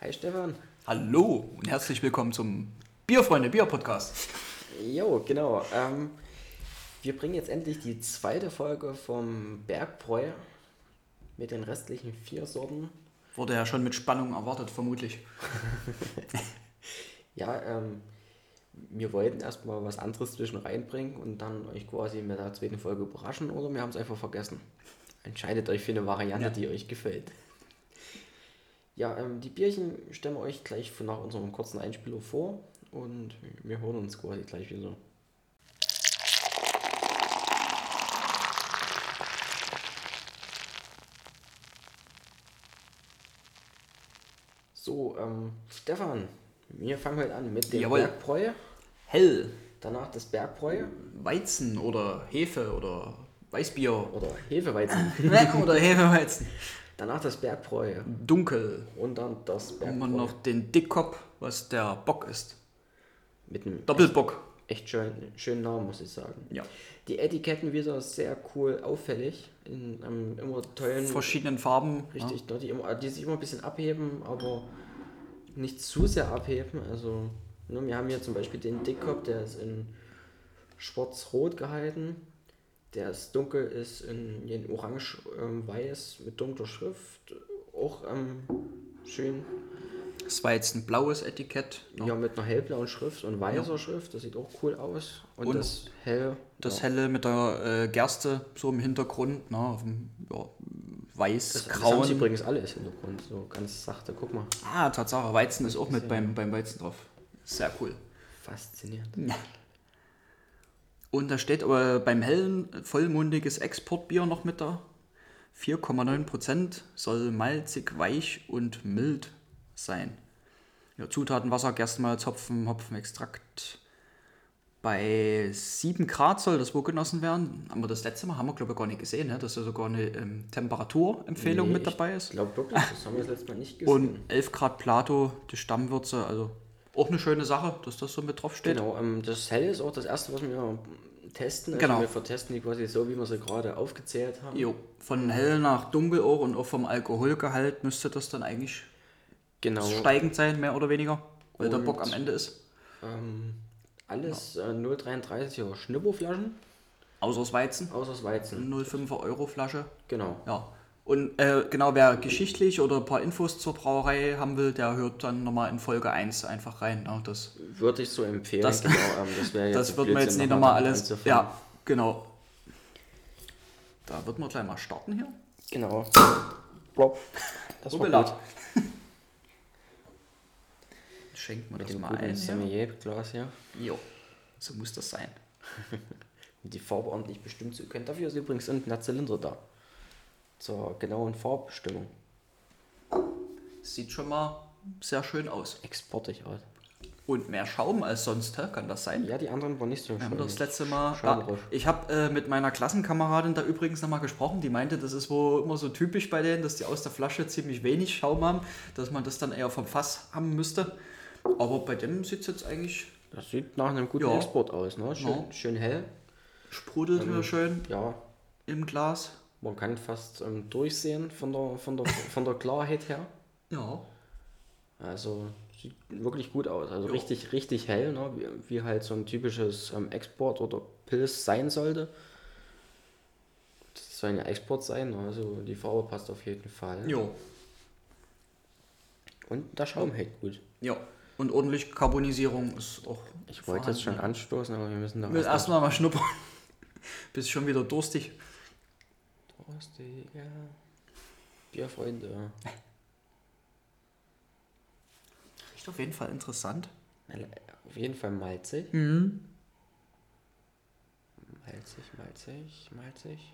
Hi Stefan. Hallo und herzlich willkommen zum Bierfreunde Bier Podcast. Jo, genau. Ähm, wir bringen jetzt endlich die zweite Folge vom Bergbräu mit den restlichen vier Sorten. Wurde ja schon mit Spannung erwartet, vermutlich. Ja, ähm, wir wollten erstmal was anderes zwischen reinbringen und dann euch quasi mit der zweiten Folge überraschen oder wir haben es einfach vergessen. Entscheidet euch für eine Variante, Ja. die euch gefällt. Ja, ähm, die Bierchen stellen wir euch gleich nach unserem kurzen Einspieler vor und wir hören uns quasi gleich wieder. So, ähm, Stefan, wir fangen heute an mit dem Jawohl. Bergbräu, Hell, danach das Bergbräu Weizen oder Hefe oder Weißbier oder Hefeweizen, oder Hefeweizen. Danach das Bergbräu Dunkel. und dann das Und Bergbräu man noch den Dickkopf, was der Bock ist. mit einem Doppelbock. echt schön, schönen Namen, muss ich sagen. Ja. Die Etiketten wieder sehr cool auffällig, in einem immer tollen, Verschiedenen Farben. richtig, ne, die, immer, die sich immer ein bisschen abheben, aber nicht zu sehr abheben. Also, ne, wir haben hier zum Beispiel den Dickkopf, der ist in schwarz-rot gehalten. Der ist dunkel, ist in, in orange-weiß mit dunkler Schrift. Auch ähm, schön Ja. Das war jetzt ein blaues Etikett. Ja, mit einer hellblauen Schrift und weißer Schrift, das sieht auch cool aus. Und, Und das hell, Das ja, helle mit der äh, Gerste so im Hintergrund. Ne, auf dem, ja, das, das haben sie übrigens alles im Hintergrund, so ganz sachte, guck mal, Ah, Tatsache, Weizen ist auch mit beim, beim Weizen drauf. Sehr cool. faszinierend. Und da steht aber beim hellen, vollmundiges Exportbier noch mit da. 4,9% soll malzig, weich und mild sein. Ja, Zutaten Wasser, Gerstenmalz, Hopfen, Hopfenextrakt. Bei 7 Grad soll das wohl genossen werden. Aber das letzte Mal haben wir, glaube ich, gar nicht gesehen, ne? dass da sogar eine ähm, Temperaturempfehlung Nee, mit dabei ist. Ich glaube wirklich, das haben wir das letzte Mal nicht gesehen. Und 11 Grad Plato, die Stammwürze, also auch eine schöne Sache, dass das so mit drauf steht. genau, ähm, das hell ist auch das erste, was wir testen. Also Genau. Wir vertesten die quasi so, wie wir sie gerade aufgezählt haben. Jo, von hell nach dunkel auch und auch vom Alkoholgehalt müsste das dann eigentlich Genau. steigend sein, mehr oder weniger, weil der Und- Bock am Ende ist. Ähm, alles äh, 0,33er Schnipperflaschen, Außer das Weizen, außer das Weizen. 0,5er Euro Flasche. Genau. Ja. Und äh, genau, wer geschichtlich oder ein paar Infos zur Brauerei haben will, der hört dann nochmal in Folge 1 einfach rein. Ne? Das, Würde ich so empfehlen. Das- genau, ähm, das wäre jetzt das wird man jetzt nicht nochmal alles. anzufangen. Ja, genau. Da wird man gleich mal starten hier. Genau. Das gut. Schenkt man Mit das dem mal ein. Ja. Sommelier-Glas hier. Jo, so muss das sein. Um die Farbe ordentlich bestimmen zu können. Dafür ist übrigens unten der Zylinder da. Zur genauen Farbbestimmung. Sieht schon mal sehr schön aus. Exportig aus. Und mehr Schaum als sonst, hä? kann das sein? Ja, die anderen waren nicht so schön. das letzte Mal. Ah, ich habe äh, mit meiner Klassenkameradin da übrigens nochmal gesprochen. Die meinte, das ist wohl immer so typisch bei denen, dass die aus der Flasche ziemlich wenig Schaum haben, dass man das dann eher vom Fass haben müsste. Aber bei dem sieht es jetzt eigentlich Das sieht nach einem guten Ja. Export aus. Ne? Schön, Ja. schön hell. sprudelt Ähm, schön Ja, im Glas. Man kann fast ähm, durchsehen von der, von, der, von der Klarheit her. Ja. Also sieht wirklich gut aus. Also Jo. richtig, richtig hell, ne? wie, wie halt so ein typisches ähm, Export oder Pilz sein sollte. Das soll ja Export sein, ne? also die Farbe passt auf jeden Fall. Jo. Und der Schaum hält gut. Ja. Und ordentlich Carbonisierung ist auch. Ich wollte jetzt schon anstoßen, aber wir müssen da erst erstmal mal schnuppern. Bist schon wieder durstig. Durstige Bierfreunde. Riecht auf jeden Fall interessant. Auf jeden Fall malzig. Mhm. Malzig, malzig, malzig.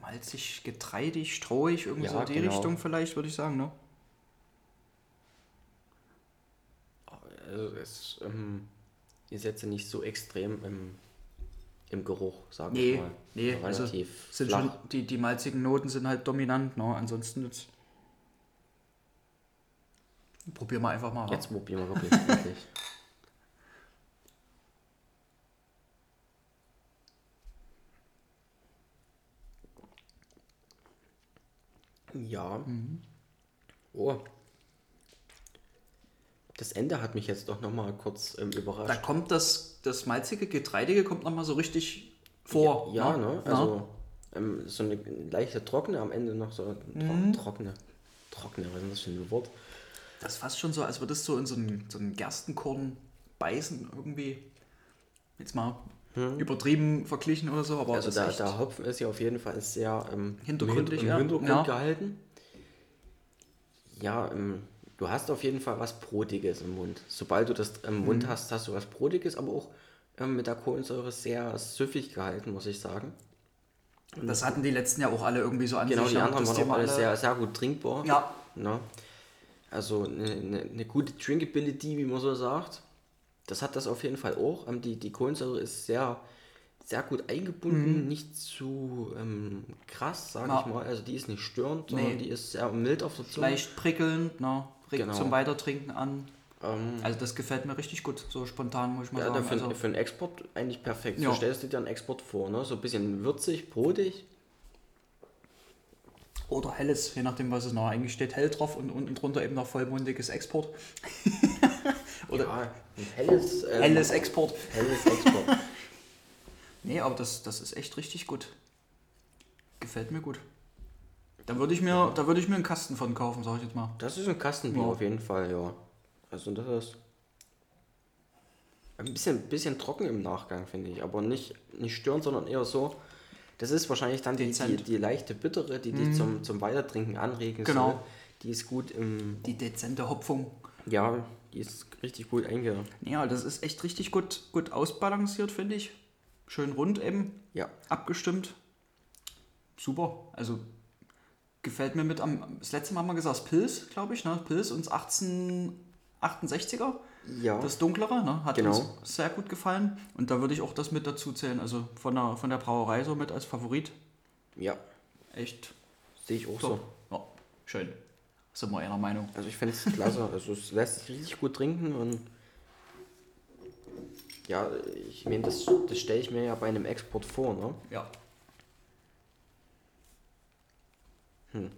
Malzig, getreidig, strohig, irgendwie Ja, so die genau. Richtung vielleicht, würde ich sagen, ne? Also es ähm, ist jetzt nicht so extrem im, im Geruch, sage Nee, ich mal. nee, also relativ Sind flach. schon, die, die malzigen Noten sind halt dominant, ne? Ansonsten jetzt. Probier mal einfach mal. Jetzt probieren wir wirklich. wirklich. Ja. Oh. Das Ende hat mich jetzt doch nochmal kurz ähm, Da überrascht. kommt das, das malzige, getreidige kommt nochmal so richtig vor. Ja, ne? ne? Also ähm, so eine leichte trockene, am Ende noch so tro Mhm. trockene. Trockene, was ist das für ein Wort? Das ist fast schon so, als würdest du in so einen, so einen Gerstenkorn beißen, irgendwie. Jetzt mal übertrieben verglichen oder so, aber Also das der, Hopfen ist ja auf jeden Fall sehr ähm, Hintergründig, im ja. Hintergrund Ja. gehalten. Ja, ähm, du hast auf jeden Fall was Brotiges im Mund. Sobald du das im Mhm. Mund hast, hast du was Brotiges, aber auch ähm, mit der Kohlensäure sehr süffig gehalten, muss ich sagen. das hatten die letzten ja auch alle irgendwie so an Genau, die anderen waren auch alle sehr, sehr gut trinkbar. Ja, Ne? Also eine, eine, eine gute Drinkability, wie man so sagt. Das hat das auf jeden Fall auch. Ähm, Die, die Kohlensäure ist sehr, sehr gut eingebunden, nicht zu ähm, krass, sage Mhm. Ja. ich mal. Also die ist nicht störend, sondern Nee. die ist sehr mild auf der Zunge. leicht prickelnd, ne? Regt Genau. zum Weitertrinken an. Ähm, Also das gefällt mir richtig gut, so spontan muss ich mal ja, sagen. für, Also, für einen Export eigentlich perfekt. Ja. So stellst du dir einen Export vor, ne? So ein bisschen würzig, brotig. oder helles, je nachdem was es noch eigentlich steht, hell drauf und unten drunter eben noch vollmundiges Export. Oder Ja, ein helles, ähm, helles Export. helles Export. Nee, aber das, das ist echt richtig gut. Gefällt mir gut. Da würde ich mir, da würde ich mir einen Kasten von kaufen, sag ich jetzt mal. Das ist ein Kastenbier Ja. auf jeden Fall, ja. Also das ist ein bisschen, bisschen trocken im Nachgang, finde ich. Aber nicht, nicht störend, sondern eher so. Das ist wahrscheinlich dann die, die. Mhm. die leichte Bittere, die dich zum, zum Weitertrinken anregen Genau. soll. Die ist gut im... Die dezente Hopfung. Ja, die ist richtig gut einge... Ja, das ist echt richtig gut, gut ausbalanciert, finde ich. Schön rund eben, Ja, abgestimmt. Super. Also gefällt mir mit am. Das letzte Mal haben wir gesagt, Pils, glaube ich, ne? Pils uns 1868er. ja. Das dunklere, ne? Hat Genau. uns sehr gut gefallen. Und da würde ich auch das mit dazu zählen. Also von der, von der Brauerei so mit als Favorit. ja, Echt sehe ich auch top. so. Ja, schön. Sind wir einer Meinung. Also ich finde es klasse. Also es lässt sich richtig gut trinken und ja, ich meine, das, das stelle ich mir ja bei einem Export vor, ne? Ja. Hm.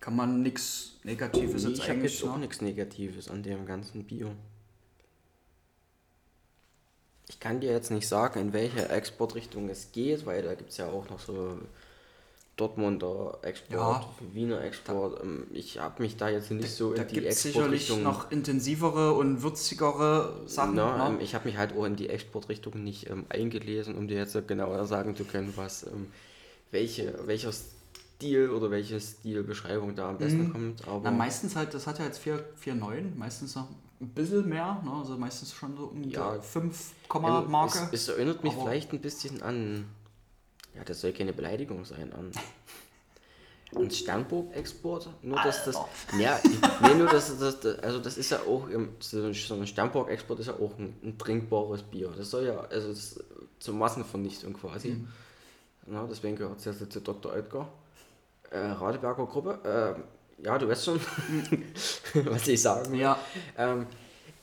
Kann man nichts Negatives Nee, jetzt ich eigentlich auch ne? nichts Negatives an dem ganzen Bier. Ich kann dir jetzt nicht sagen, in welche Exportrichtung es geht, weil da gibt es ja auch noch so Dortmunder Export, Wiener Export. Ähm, Ich habe mich da jetzt nicht so Da in die sicherlich Exportrichtung... noch intensivere und würzigere Sachen. Na, ne? ähm, ich habe mich halt auch in die Exportrichtung nicht ähm, eingelesen, um dir jetzt genauer sagen zu können, was ähm, welche, welcher Stil oder welche Stilbeschreibung da am besten kommt. Aber Mhm. Na, meistens halt, das hat ja jetzt 4,9, meistens noch ein bisschen mehr, ne? also meistens schon so um Ja. die 5, Ähm, Marke. Es, es erinnert mich Aber- vielleicht ein bisschen an. Ja, das soll keine Beleidigung sein, an. An Sternburg-Export. Nur dass das. Ja, nee, nur dass das, das. Also, das ist ja auch. im- So ein ein Sternburg-Export ist ja auch ein, ein trinkbares Bier. Das soll ja. Also, das, zur Massenvernichtung quasi. Mhm. Ja, deswegen gehört es jetzt zu Dr. Oetker. Äh, Radeberger Gruppe. Äh, ja, du weißt schon, was ich sagen will. ja, Ähm,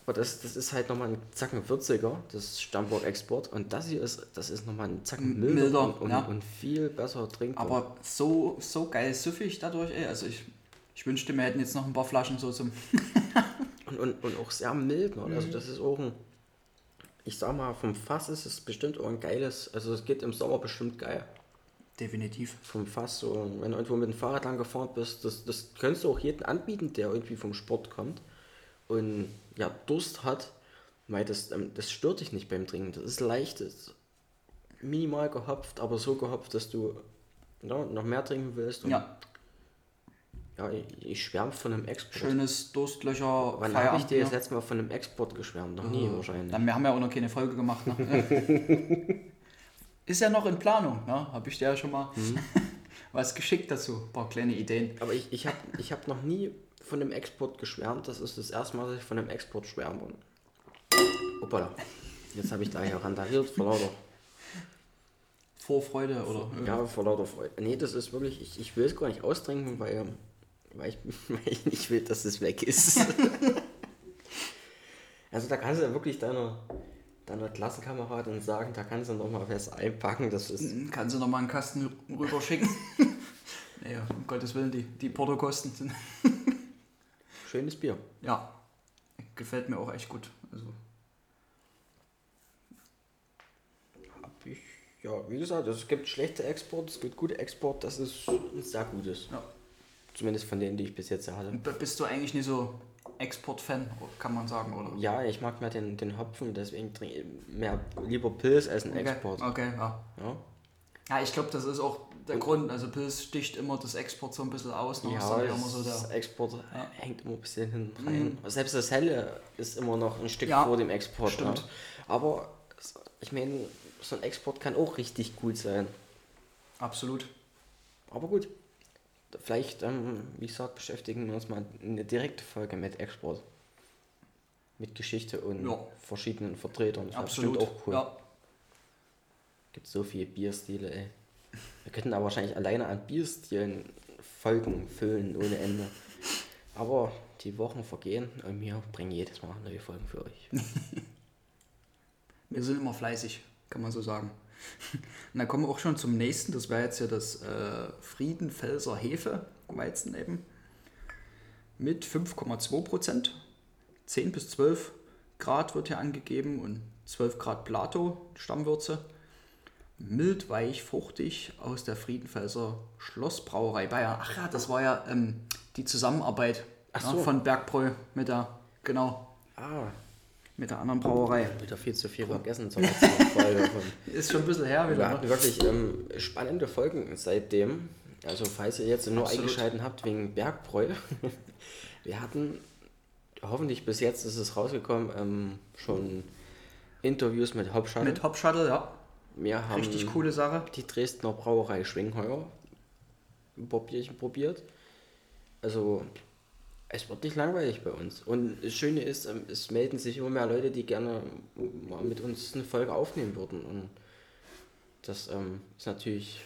aber das, das ist halt nochmal ein Zacken 40er, das Stammburg Export. Und das hier ist, das ist nochmal ein Zacken milder, milder, und, und, ja. und viel besser trinkbar. aber so, so geil süffig dadurch, ey. Also ich, ich wünschte, wir hätten jetzt noch ein paar Flaschen so zum. und, und, und auch sehr mild. Ne? Mhm. Also das ist auch ein, ich sag mal, vom Fass ist es bestimmt auch ein geiles, also es geht im Sommer bestimmt geil. Definitiv. Vom Fass, so, wenn du irgendwo mit dem Fahrrad lang gefahren bist, das, das könntest du auch jedem anbieten, der irgendwie vom Sport kommt und ja, Durst hat, weil das, ähm, das stört dich nicht beim Trinken. Das ist leicht, das ist minimal gehopft, aber so gehopft, dass du ja, noch mehr trinken willst. Ja, ja ich, ich schwärme von einem Export. schönes Durstlöcher. Wann habe ich dir das Feierabendbier. letzte Mal von einem Export geschwärmt? Noch nie wahrscheinlich. Dann, wir haben ja auch noch keine Folge gemacht. Ne? Ist ja noch in Planung, ne? Habe ich dir ja schon mal Mhm. was geschickt dazu. Ein paar kleine Ideen. Aber ich, ich habe ich hab noch nie von einem Export geschwärmt. Das ist das erste Mal, dass ich von einem Export schwärme. Hoppala. Jetzt habe ich da hier randaliert vor lauter, Vorfreude oder. ja, vor lauter Freude. Nee, das ist wirklich, ich, ich will es gar nicht austrinken, weil, weil, ich, weil ich nicht will, dass es weg ist. also da kannst du ja wirklich deiner, deiner Klassenkameradin sagen, da kannst du noch mal was einpacken. Das ist, Kannst du noch mal einen Kasten rüberschicken? nee, um Gottes Willen, die, die Portokosten sind. schönes Bier. Ja, gefällt mir auch echt gut. Also, Hab ich, ja, wie gesagt, es gibt schlechte Export, es gibt gute Export, das ist ein sehr gutes. ja. Zumindest von denen, die ich bis jetzt hatte. B- Bist du eigentlich nicht so Export-Fan, kann man sagen, oder? Ja, ich mag mehr den, den Hopfen, deswegen trinke ich mehr lieber Pilz als ein Okay, Export. okay ja. Ja, Ja, ich glaube, das ist auch der Grund. Also Pilz sticht immer das Export so ein bisschen aus. Ne? ja das so der, Export Ja. hängt immer ein bisschen hinten rein. Selbst das Helle ist immer noch ein Stück Ja, vor dem Export. stimmt. Ja. Aber ich meine, so ein Export kann auch richtig gut sein. absolut. Aber gut, vielleicht, ähm, wie gesagt, beschäftigen wir uns mal eine direkte Folge mit Export. Mit Geschichte und Ja. verschiedenen Vertretern. Das Absolut. auch cool. Ja. gibt so viele Bierstile, ey. Wir könnten aber wahrscheinlich alleine an Bierstilen Folgen füllen ohne Ende. Aber die Wochen vergehen und wir bringen jedes Mal neue Folgen für euch. Wir sind immer fleißig, kann man so sagen. Und dann kommen wir auch schon zum nächsten. Das wäre jetzt ja das äh, Friedenfelser Hefeweizen eben. Mit 5,2 Prozent. 10 bis 12 Grad wird hier angegeben und 12 Grad Plato, Stammwürze. Mild, weich, fruchtig aus der Friedenfelser Schlossbrauerei Bayern. Ach ja, das war ja ähm, die Zusammenarbeit ja, so. von Bergbräu mit der, genau, Ah, mit der anderen Brauerei. wieder viel zu viel vergessen zur letzten Folge. Ist schon ein bisschen her Wir wieder. hatten wirklich ähm, spannende Folgen seitdem. Also falls ihr jetzt nur Absolut. eingeschaltet habt wegen Bergbräu. Wir hatten, hoffentlich bis jetzt ist es rausgekommen, ähm, schon Interviews mit Hauptschale. Mit Hop Shuttle, ja. Wir haben Richtig coole Sache. die Dresdner Brauerei Schwingheuer ein paar Bierchen probiert. Also, es wird nicht langweilig bei uns. Und das Schöne ist, ähm, es melden sich immer mehr Leute, die gerne mal mit uns eine Folge aufnehmen würden. Und das ähm, ist natürlich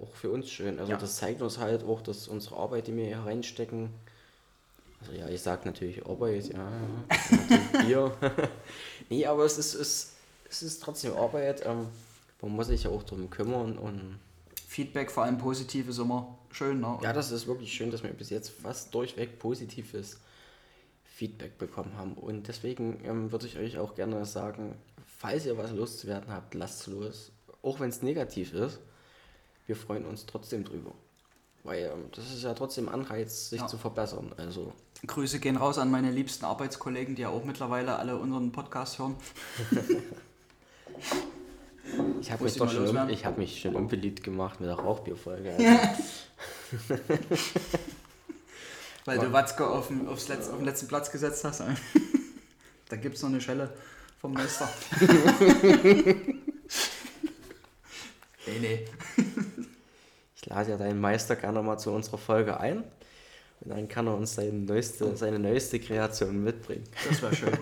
auch für uns schön. Also, Ja. das zeigt uns halt auch, dass unsere Arbeit, die wir hier reinstecken, also ja, ich sag natürlich Arbeit, ja, Bier. nee, aber es ist, es, es ist trotzdem Arbeit. Ähm, man muss sich ja auch darum kümmern und Feedback, vor allem positiv, ist immer schön. Ne? ja, das ist wirklich schön, dass wir bis jetzt fast durchweg positives Feedback bekommen haben. Und deswegen ähm, würde ich euch auch gerne sagen, falls ihr was loszuwerden habt, lasst es los. Auch wenn es negativ ist, wir freuen uns trotzdem drüber. Weil ähm, das ist ja trotzdem Anreiz, sich Ja. zu verbessern. Also Grüße gehen raus an meine liebsten Arbeitskollegen, die ja auch mittlerweile alle unseren Podcast hören. ich habe mich, schon, ich hab mich schon unbeliebt gemacht mit der Rauchbierfolge. Also, Weil du Watzke auf den, aufs Letz-, auf den letzten Platz gesetzt hast. da gibt es noch eine Schelle vom Meister. nee, nee. Ich lade ja deinen Meister gerne mal zu unserer Folge ein. Und dann kann er uns seine neueste, seine neueste Kreation mitbringen. Das wäre schön.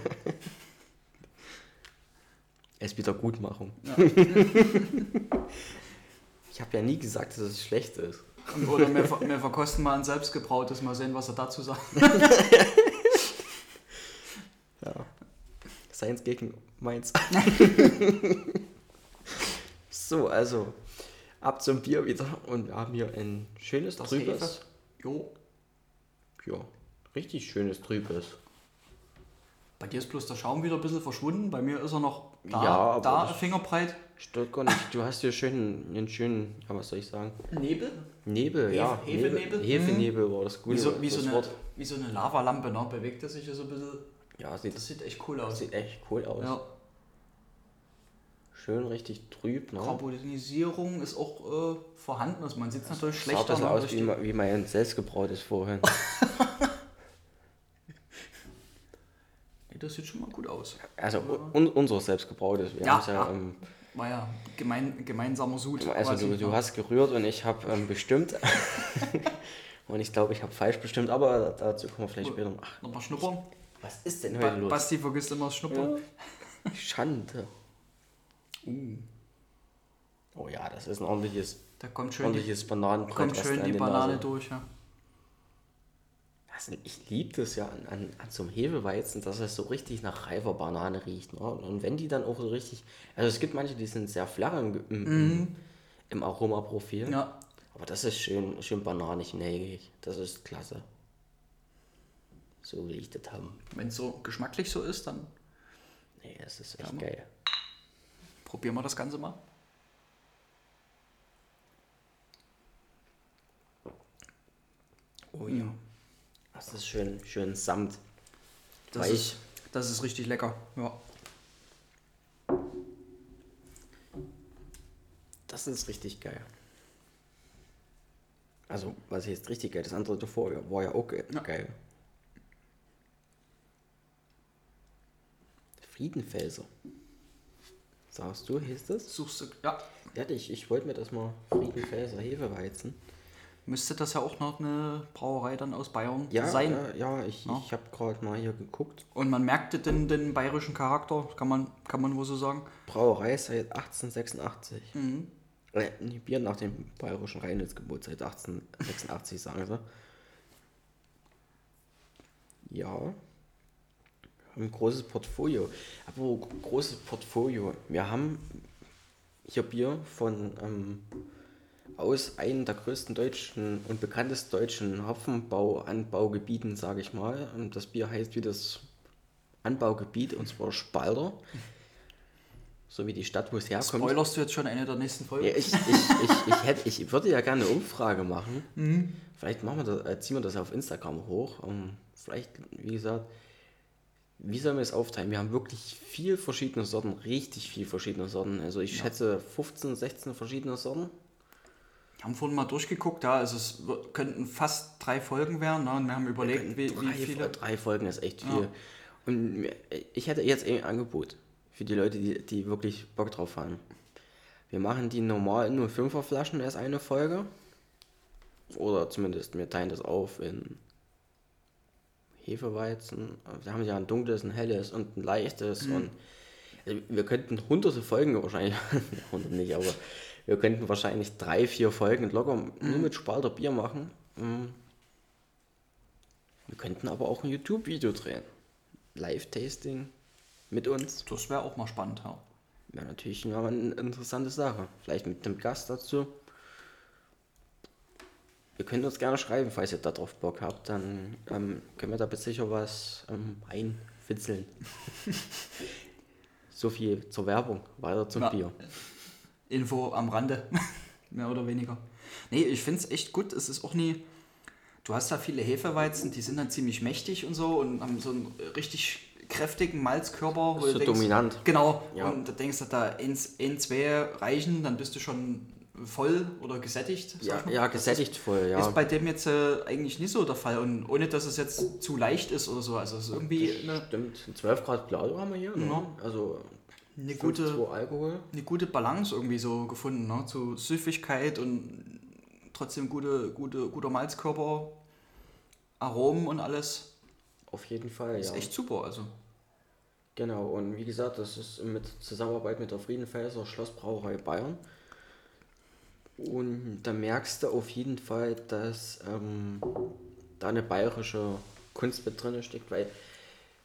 Es Wiedergutmachung. Ja. Ich habe ja nie gesagt, dass es schlecht ist. Oder wir, wir verkosten mal ein selbstgebrautes, mal sehen, was er dazu sagt. Ja. Seins gegen meins. so, also ab zum Bier wieder. Und wir haben hier ein schönes Das trübes. Jo. Ja, richtig schönes trübes. Bei dir ist bloß der Schaum wieder ein bisschen verschwunden. Bei mir ist er noch da, Ja, aber da das- fingerbreit. Stört gar nicht. Du hast hier schön, einen schönen, ja, was soll ich sagen? Nebel? Nebel, Hefe- ja. Hefenebel? Hefenebel war das gute Wie so, wie, so das eine, Wort. wie so eine Lavalampe, ne? Bewegt er sich ja so ein bisschen. Ja, sieht, Das sieht echt cool aus. sieht echt cool aus. Ja. Schön richtig trüb, ne? Carbonisierung ist auch äh, vorhanden. Also man sieht es natürlich schlechter. bisschen ne? aus wie, wie mein selbstgebrautes vorhin. Das sieht schon mal gut aus. Also un, unser selbstgebrautes. Wir Ja, ja, ja. ähm, War ja gemein, gemeinsamer Sud. also du, du hast gerührt und ich habe ähm, bestimmt. und ich glaube, ich habe falsch bestimmt, aber dazu kommen wir vielleicht später. noch. Ach, Nochmal schnuppern. was ist denn Ba heute los? Basti vergisst immer das Schnuppern. Schande. Uh. Oh ja, das ist ein ordentliches, Da kommt schön, die, ordentliches Bananenbrot. kommt schön die die Banane Nase- durch. Ja. Also ich liebe das ja an, an, an so einem Hefeweizen, dass es so richtig nach reifer Banane riecht. Ne? Und wenn die dann auch so richtig. Also es gibt manche, die sind sehr flach im, im, im, im Aromaprofil. Mhm. ja. Aber das ist schön, schön bananig, nägig. Das ist klasse. So will ich das haben. Wenn es so geschmacklich so ist, dann Nee, das ist echt Ja, geil. probieren wir das Ganze mal. Oh ja. Das ist schön, schön samt. Das Weich. ist, das ist richtig lecker. Ja. Das ist richtig geil. Also, was jetzt richtig geil? Das andere davor war ja auch ge Ja. geil. Friedenfelser. Sagst du, hieß das? Suchst du, ja. Ja, ich, ich wollte mir das mal Friedenfelser Hefeweizen. Müsste das ja auch noch eine Brauerei dann aus Bayern Ja, sein. ja, ja ich, Ja. ich habe gerade mal hier geguckt. Und man merkte den, den bayerischen Charakter, kann man, kann man wohl so sagen. Brauerei seit 1886. Mhm. Äh, Bier nach dem bayerischen Reinheitsgebot seit 1886, sagen sie. Ja. Ein großes Portfolio. Aber großes Portfolio. Wir haben hier Bier von ähm, aus einem der größten deutschen und bekanntesten deutschen Hopfenbau-Anbaugebieten, sage ich mal. Und das Bier heißt wie das Anbaugebiet, und zwar Spalder. So wie die Stadt, wo es herkommt. Spoilerst du jetzt schon eine der nächsten Folgen? Ja, ich, ich, ich, ich, hätte, ich würde ja gerne eine Umfrage machen. Vielleicht machen wir das, äh, ziehen wir das auf Instagram hoch. Um, vielleicht, wie gesagt, wie sollen wir es aufteilen? Wir haben wirklich viel verschiedene Sorten, richtig viel verschiedene Sorten. Also ich schätze 15, 16 verschiedene Sorten. Wir haben vorhin mal durchgeguckt, ja, also es könnten fast drei Folgen werden. Ne? Und wir haben überlegt, wie, drei, wie viele. drei Folgen ist echt viel. Und mir- ich hätte jetzt ein Angebot für die Leute, die, die wirklich Bock drauf haben. Wir machen die normal nur 5er Flaschen erst eine Folge. Oder zumindest wir teilen das auf in Hefeweizen. Wir haben ja ein dunkles, ein helles und ein leichtes. Und also wir könnten hunderte Folgen wahrscheinlich, hundert nicht, aber wir könnten wahrscheinlich drei, vier Folgen locker nur mit Spalter Bier machen. Mm. Wir könnten aber auch ein YouTube-Video drehen. Live-Tasting mit uns. Das wäre auch mal spannend, ja. Wäre natürlich mal eine interessante Sache. Vielleicht mit einem Gast dazu. Ihr könnt uns gerne schreiben, falls ihr darauf Bock habt. Dann ähm, können wir da bitte sicher was ähm, einfitzeln. so viel zur Werbung. Weiter zum Ja. Bier. Info am Rande, mehr oder weniger. Nee, ich finde es echt gut. Es ist auch nie. Du hast da viele Hefeweizen, die sind dann ziemlich mächtig und so und haben so einen richtig kräftigen Malzkörper. wo So denkst- dominant. Genau. Ja. Und da denkst du, da ein, ein, zwei reichen, dann bist du schon voll oder gesättigt. Ja, ja, gesättigt voll, ja. Ist bei dem jetzt äh, eigentlich nicht so der Fall und ohne dass es jetzt zu leicht ist oder so. Also es ist irgendwie eine, Stimmt, 12 Grad Blau haben wir hier. Ne? Ja. Also eine 5,2 gute Alkohol. eine gute Balance irgendwie so gefunden, ne? Zu Süffigkeit und trotzdem gute, gute, guter Malzkörper, Aromen und alles. Auf jeden Fall, Ist ja. echt super, also. Genau, und wie gesagt, das ist mit Zusammenarbeit mit der Friedenfelser Schlossbrauerei Bayern. Und da merkst du auf jeden Fall, dass ähm, da eine bayerische Kunst mit drin steckt, weil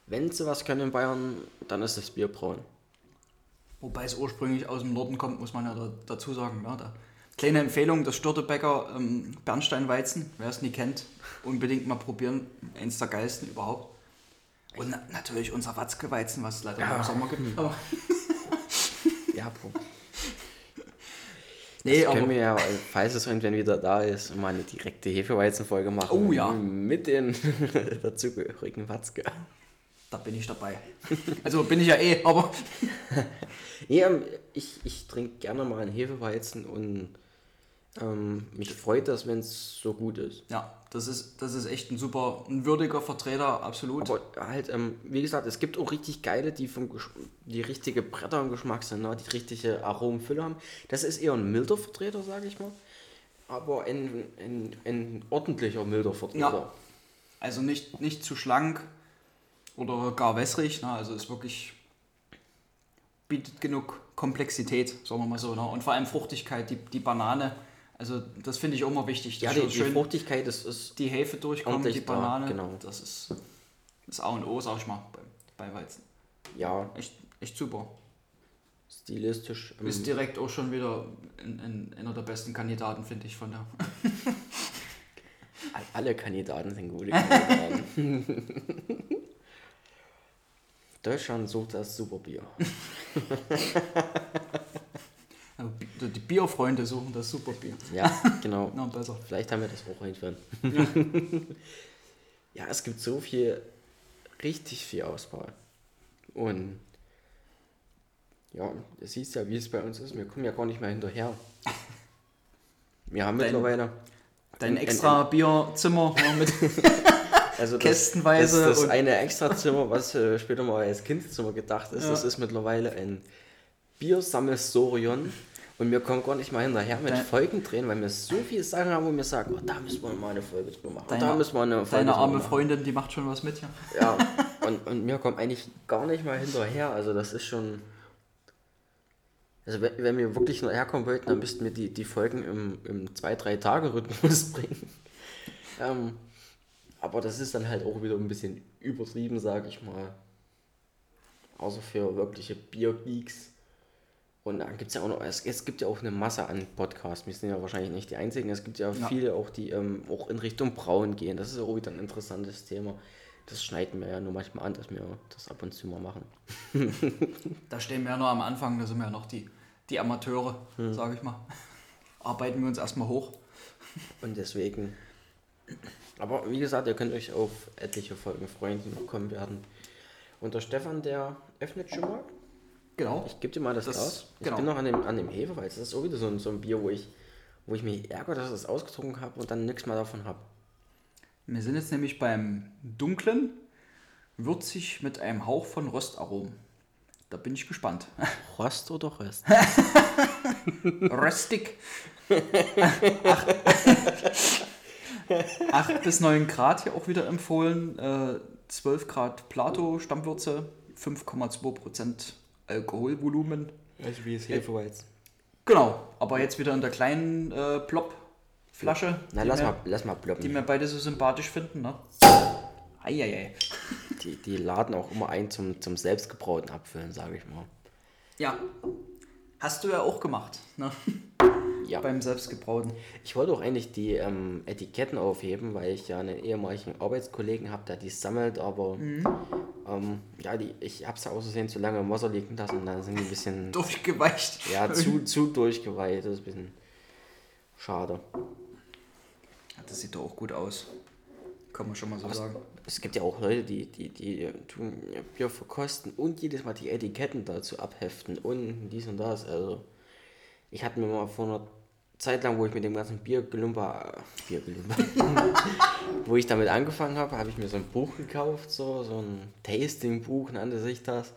wenn sie was können in Bayern, dann ist das Bierbrauen. Wobei es ursprünglich aus dem Norden kommt, muss man ja da, dazu sagen. Ne? Da. Kleine Empfehlung, das Störtebecker ähm, Bernsteinweizen, wer es nie kennt, unbedingt mal probieren. Eins der geilsten überhaupt. Und na, natürlich unser Watzke-Weizen, was es leider nur im Sommer gibt. Aber, Ja, Pro. nee, Das können aber wir ja, falls es irgendwann wieder da ist, mal eine direkte Hefeweizenfolge machen. Oh ja. Mit den dazugehörigen Watzke. Da bin ich dabei. Also bin ich ja eh, aber Ja, ähm, ich, ich trinke gerne mal einen Hefeweizen und ähm, mich freut das, wenn es so gut ist. ja, das ist, das ist echt ein super, ein würdiger Vertreter, absolut. Aber halt, ähm, wie gesagt, es gibt auch richtig geile, die vom Gesch die richtige Bretter im Geschmack sind, ne? die richtige Aromenfülle haben. Das ist eher ein milder Vertreter, sage ich mal. Aber ein, ein, ein ordentlicher milder Vertreter. Ja. Also nicht, nicht zu schlank oder gar wässrig, ne? also ist wirklich, bietet genug Komplexität, sagen wir mal so. Ne? Und vor allem Fruchtigkeit, die, die Banane, also das finde ich auch immer wichtig. Ja, die, schon die schön Fruchtigkeit ist, ist die Hefe durchkommt, die da, Banane, genau. das ist das A und O, sag ich mal, bei, bei Weizen. ja Echt, echt super. stilistisch. ähm, Ist direkt auch schon wieder in, in, einer der besten Kandidaten, finde ich, von der. Alle Kandidaten sind gute Kandidaten. Deutschland sucht das Superbier. Also, Die Bierfreunde suchen das Superbier. Ja, genau. Noch besser. Vielleicht haben wir das auch einführen. ja, es gibt so viel, richtig viel Auswahl. Und ja, du siehst ja, wie es bei uns ist. Wir kommen ja gar nicht mehr hinterher. Wir haben Dein- mittlerweile. Dein ein- extra Bierzimmer mit. Also das, Kästenweise Das, das eine Extrazimmer, was äh, später mal als Kinderzimmer gedacht ist, Ja. das ist mittlerweile ein Biersammelsorion. Und wir kommen gar nicht mal hinterher mit Dein- Folgen drehen, weil wir so viele Sachen haben, wo wir sagen, oh, da müssen wir mal eine Folge drüber machen. Deine- da müssen wir eine Folge Deine arme machen. Freundin, die macht schon was mit, ja. Ja, und, und wir kommen eigentlich gar nicht mal hinterher. Also das ist schon. Also wenn, wenn wir wirklich nur herkommen wollten, dann müssten wir die, die Folgen im, im 2-3-Tage-Rhythmus bringen. Ähm, aber das ist dann halt auch wieder ein bisschen übertrieben, sag ich mal. Außer für wirkliche Biergeeks. Und dann gibt es ja auch noch, es, es gibt ja auch eine Masse an Podcasts. Wir sind ja wahrscheinlich nicht die einzigen. Es gibt ja, Ja. viele auch, die ähm, auch in Richtung Brauen gehen. Das ist auch wieder ein interessantes Thema. Das schneiden wir ja nur manchmal an, dass wir das ab und zu mal machen. Da stehen wir ja noch am Anfang, da sind wir ja noch die, die Amateure, Hm. sage ich mal. Arbeiten wir uns erstmal hoch. Und deswegen. Aber wie gesagt, ihr könnt euch auf etliche Folgen freuen, die noch kommen werden. Und der Stefan, der öffnet schon mal. Genau. Ich gebe dir mal das, Das- Glas. Ich genau. bin noch an dem, an dem Hefeweiz. Das ist auch wieder so ein, so ein Bier, wo ich, wo ich mich ärgere, dass ich das ausgetrunken habe und dann nichts mehr davon habe. Wir sind jetzt nämlich beim dunklen, würzig mit einem Hauch von Röstaromen. Da bin ich gespannt. Rost oder Röst? Röstig. 8 bis 9 Grad hier auch wieder empfohlen. Äh, 12 Grad Plato, Stammwürze, 5,2 Prozent Alkoholvolumen. Also wie ist Hefeweiz? Genau, aber jetzt wieder in der kleinen äh, Plop-Flasche, Na, die, lass wir- mal, lass mal ploppen. die wir beide so sympathisch finden. Ne? Eieiei. Die, die laden auch immer ein zum, zum selbstgebrauten Abfüllen, sage ich mal. Ja, hast du ja auch gemacht, ne? Ja. beim selbstgebrauten. Ich wollte auch eigentlich die ähm, Etiketten aufheben, weil ich ja einen ehemaligen Arbeitskollegen habe, der die sammelt, aber ähm, ja, die, ich habe es außersehen zu lange im Wasser liegen lassen und dann sind die ein bisschen Durchgeweicht. ja, zu, zu durchgeweiht. Das ist ein bisschen schade. Das sieht doch auch gut aus. Kann man schon mal so sagen. Es gibt ja auch Leute, die, die, die tun Bier verkosten und jedes Mal die Etiketten dazu abheften und dies und das. Also ich hatte mir mal vor einer Zeit lang, wo ich mit dem ganzen Biergelumper, äh, Biergelumper, wo ich damit angefangen habe, habe ich mir so ein Buch gekauft, so, so ein Tasting-Buch nannte sich das.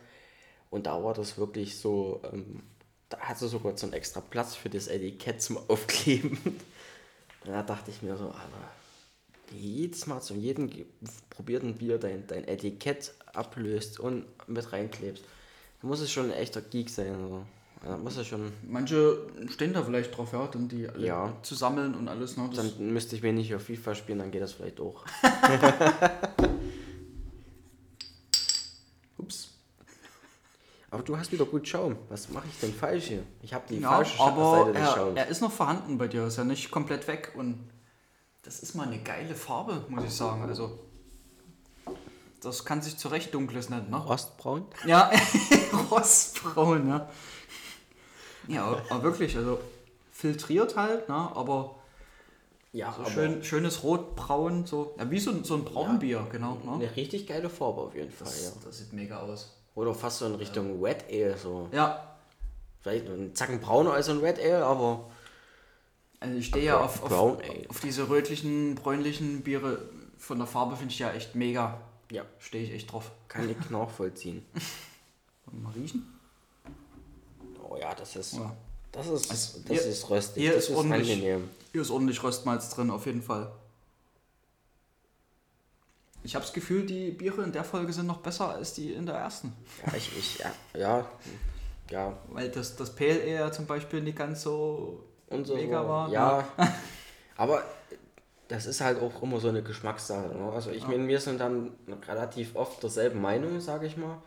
Und da war das wirklich so, ähm, da hatte sogar so einen extra Platz für das Etikett zum Aufkleben. Da dachte ich mir so, Alter, jedes Mal zu jedem probierten Bier dein, dein Etikett ablöst und mit reinklebst. Da muss es schon ein echter Geek sein. So. Da muss es schon. Manche stehen da vielleicht drauf, ja, dann die alle Ja. zu sammeln und alles. Ne? Das, Dann müsste ich wenig auf FIFA spielen, dann geht das vielleicht auch. ups. Aber du hast wieder gut Schaum. Was mache ich denn falsch hier? Ich habe die Ja, falsche aber Seite des er, Schaums. er ist noch vorhanden bei dir, ist ja nicht komplett weg und das ist mal eine geile Farbe, muss ich sagen. Also, das kann sich zu Recht dunkles nennen, ne? Rostbraun? Ja, rostbraun, ja. Ja, aber- aber wirklich, also filtriert halt, ne? aber Ja, so schön, schönes rotbraun, so, ja, wie so, ein- so ein Braunbier, genau. Ne? Eine richtig geile Farbe auf jeden Fall, ja. Das, das sieht mega aus. Oder fast so in Richtung Wet Ale. So. Ja, Vielleicht ein Zacken brauner als ein Red Ale, aber also ich stehe ja auf, auf, auf diese rötlichen, bräunlichen Biere. Von der Farbe finde ich ja echt mega. ja, Stehe ich echt drauf. kann ich nachvollziehen. Mal riechen? Oh ja, das ist. Ja. Das ist, Also, das hier- ist röstig. hier das ist ist ordentlich. angenehm. Hier ist ordentlich Röstmalz drin, auf jeden Fall. Ich habe das Gefühl, die Biere in der Folge sind noch besser als die in der ersten. Ja, ich, ich, ja, ja, ja. Weil das, das Pale Ale zum Beispiel nicht ganz so so. mega war. Ja. Aber das ist halt auch immer so eine Geschmackssache. Ne? Also ich meine, wir sind dann relativ oft derselben Meinung, sage ich mal.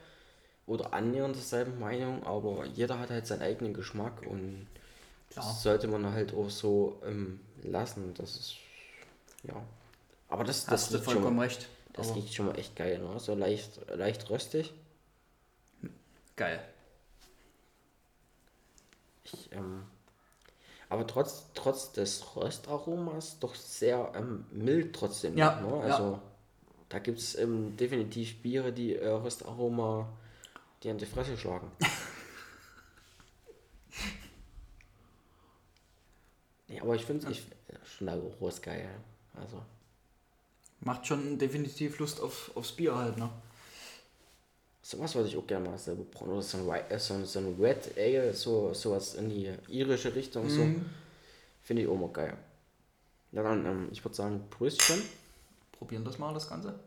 Oder annähernd derselben Meinung, aber jeder hat halt seinen eigenen Geschmack und Klar. das sollte man halt auch so ähm, lassen. Das ist, ja. Aber das, das, Hast du vollkommen mal, recht. das Aber riecht schon mal echt geil, ne? So leicht, leicht röstig. geil. Ich, ähm, aber trotz, trotz des Röstaromas doch sehr ähm, mild trotzdem. Ja, Ne? ja. Also da gibt es ähm, definitiv Biere, die äh, Röstaroma die an die Fresse schlagen. ja, aber ich finde der Geruch ist geil. Also Macht schon definitiv Lust auf, aufs Bier halt, ne? sowas würde ich auch gerne mal selber brauen. Oder so ein, White, äh, so ein, so ein Red Ale, so, sowas in die irische Richtung. So. Mhm. Finde ich auch mal geil. Ja, dann, ähm, ich würde sagen, Pröstchen. Probieren das mal, das Ganze.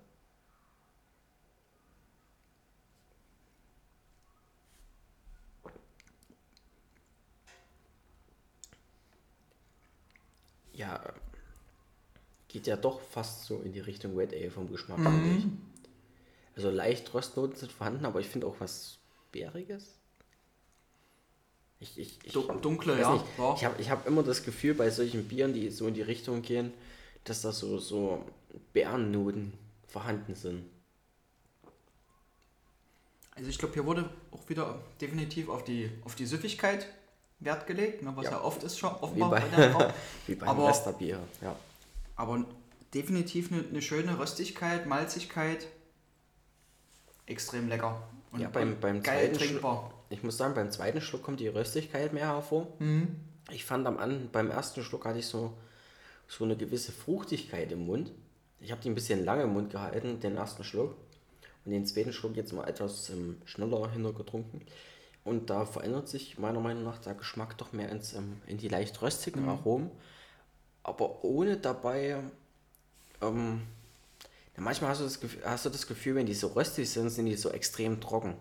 Ja, geht ja doch fast so in die Richtung Red Ale vom Geschmack. Mhm. finde ich. Also leicht Röstnoten sind vorhanden, aber ich finde auch was Bäriges. Ich, ich, ich, Du- Dunkle, ja. nicht. ja. Ich habe ich hab immer das Gefühl bei solchen Bieren, die so in die Richtung gehen, dass da so, so Bärennoten vorhanden sind. Also ich glaube, hier wurde auch wieder definitiv auf die, auf die Süffigkeit Wert gelegt, ne, was ja, Ja. oft ist schon Wie offenbar bei, bei der Frau. wie bei Aber- Westerbier. Ja. Aber definitiv eine, eine schöne Röstigkeit, Malzigkeit. Extrem lecker. Und, Ja, beim- beim geil zweiten trinkbar. Ich muss sagen, beim zweiten Schluck kommt die Röstigkeit mehr hervor. Mhm. Ich fand am An beim ersten Schluck hatte ich so, so eine gewisse Fruchtigkeit im Mund. Ich habe die ein bisschen lange im Mund gehalten, den ersten Schluck. Und den zweiten Schluck jetzt mal etwas ähm, schneller hintergetrunken. Und da verändert sich meiner Meinung nach der Geschmack doch mehr ins, ähm, in die leicht röstigen Aromen. Aber ohne dabei. Ähm, ja, manchmal hast du, das Gefühl, hast du das Gefühl, wenn die so röstig sind, sind die so extrem trocken.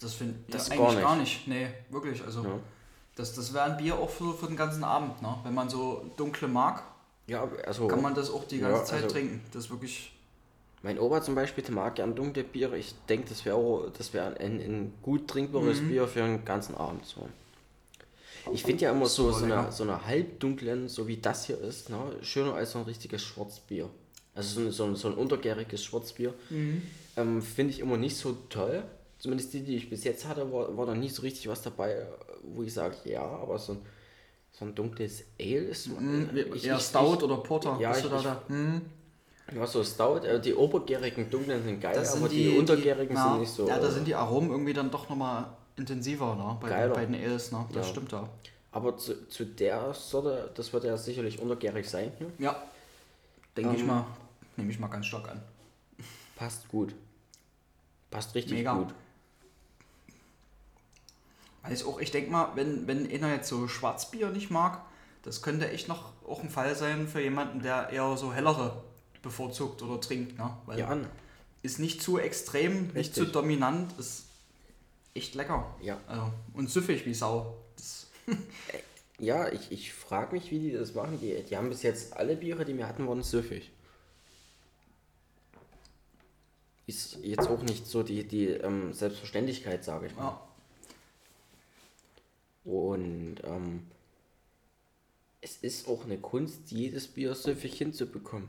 Das finde Das ja, gar eigentlich nicht. gar nicht. Nee, wirklich. Also Ja. das, das wäre ein Bier auch für, für den ganzen Abend. Ne? Wenn man so dunkle mag, Ja, also. kann man das auch die Ja, ganze Zeit also- trinken. Das ist wirklich. Mein Opa zum Beispiel, der mag gern dunkle Biere. Ich denke, das wäre das wär ein, ein gut trinkbares Mhm. Bier für einen ganzen Abend. So. Ich finde ja immer so, so, eine, so eine halbdunklen, so wie das hier ist, ne, schöner als so ein richtiges Schwarzbier. Also so ein, so ein, so ein untergäriges Schwarzbier. Mhm. Ähm, finde ich immer nicht so toll. Zumindest die, die ich bis jetzt hatte, war, war da nicht so richtig was dabei, wo ich sage, ja, aber so ein, so ein dunkles Ale ist. Mhm, ich- eher ich- Stout ich- oder Porter. Ja, Bist ich- du da da? Mhm. Ja, so Stout, äh, die obergärigen dunklen sind geil, Das aber sind die, untergärigen ja, sind nicht so. Ja, da äh, sind die Aromen irgendwie dann doch nochmal intensiver, ne? Bei, Geiler. bei den Ales, ne? Das Ja. stimmt da. Aber zu, zu der Sorte, das wird ja sicherlich untergärig sein. Ne? Ja. Denke ich Ähm, mal. Nehme ich mal ganz stark an. Passt gut. Passt richtig Mega. gut. Also auch, ich denke mal, wenn, wenn einer jetzt so Schwarzbier nicht mag, das könnte echt noch auch ein Fall sein für jemanden, der eher so hellere bevorzugt oder trinkt, ne? Weil Ja, ist nicht zu extrem, nicht Richtig. zu dominant, ist echt lecker. ja. Also, und süffig wie Sau. Das, ja ich, ich frage mich, wie die das machen. Die, die haben bis jetzt alle Biere, die wir hatten, waren süffig. Ist jetzt auch nicht so die, die ähm, Selbstverständlichkeit, sage ich mal. ja. Und ähm, es ist auch eine Kunst, jedes Bier süffig hinzubekommen.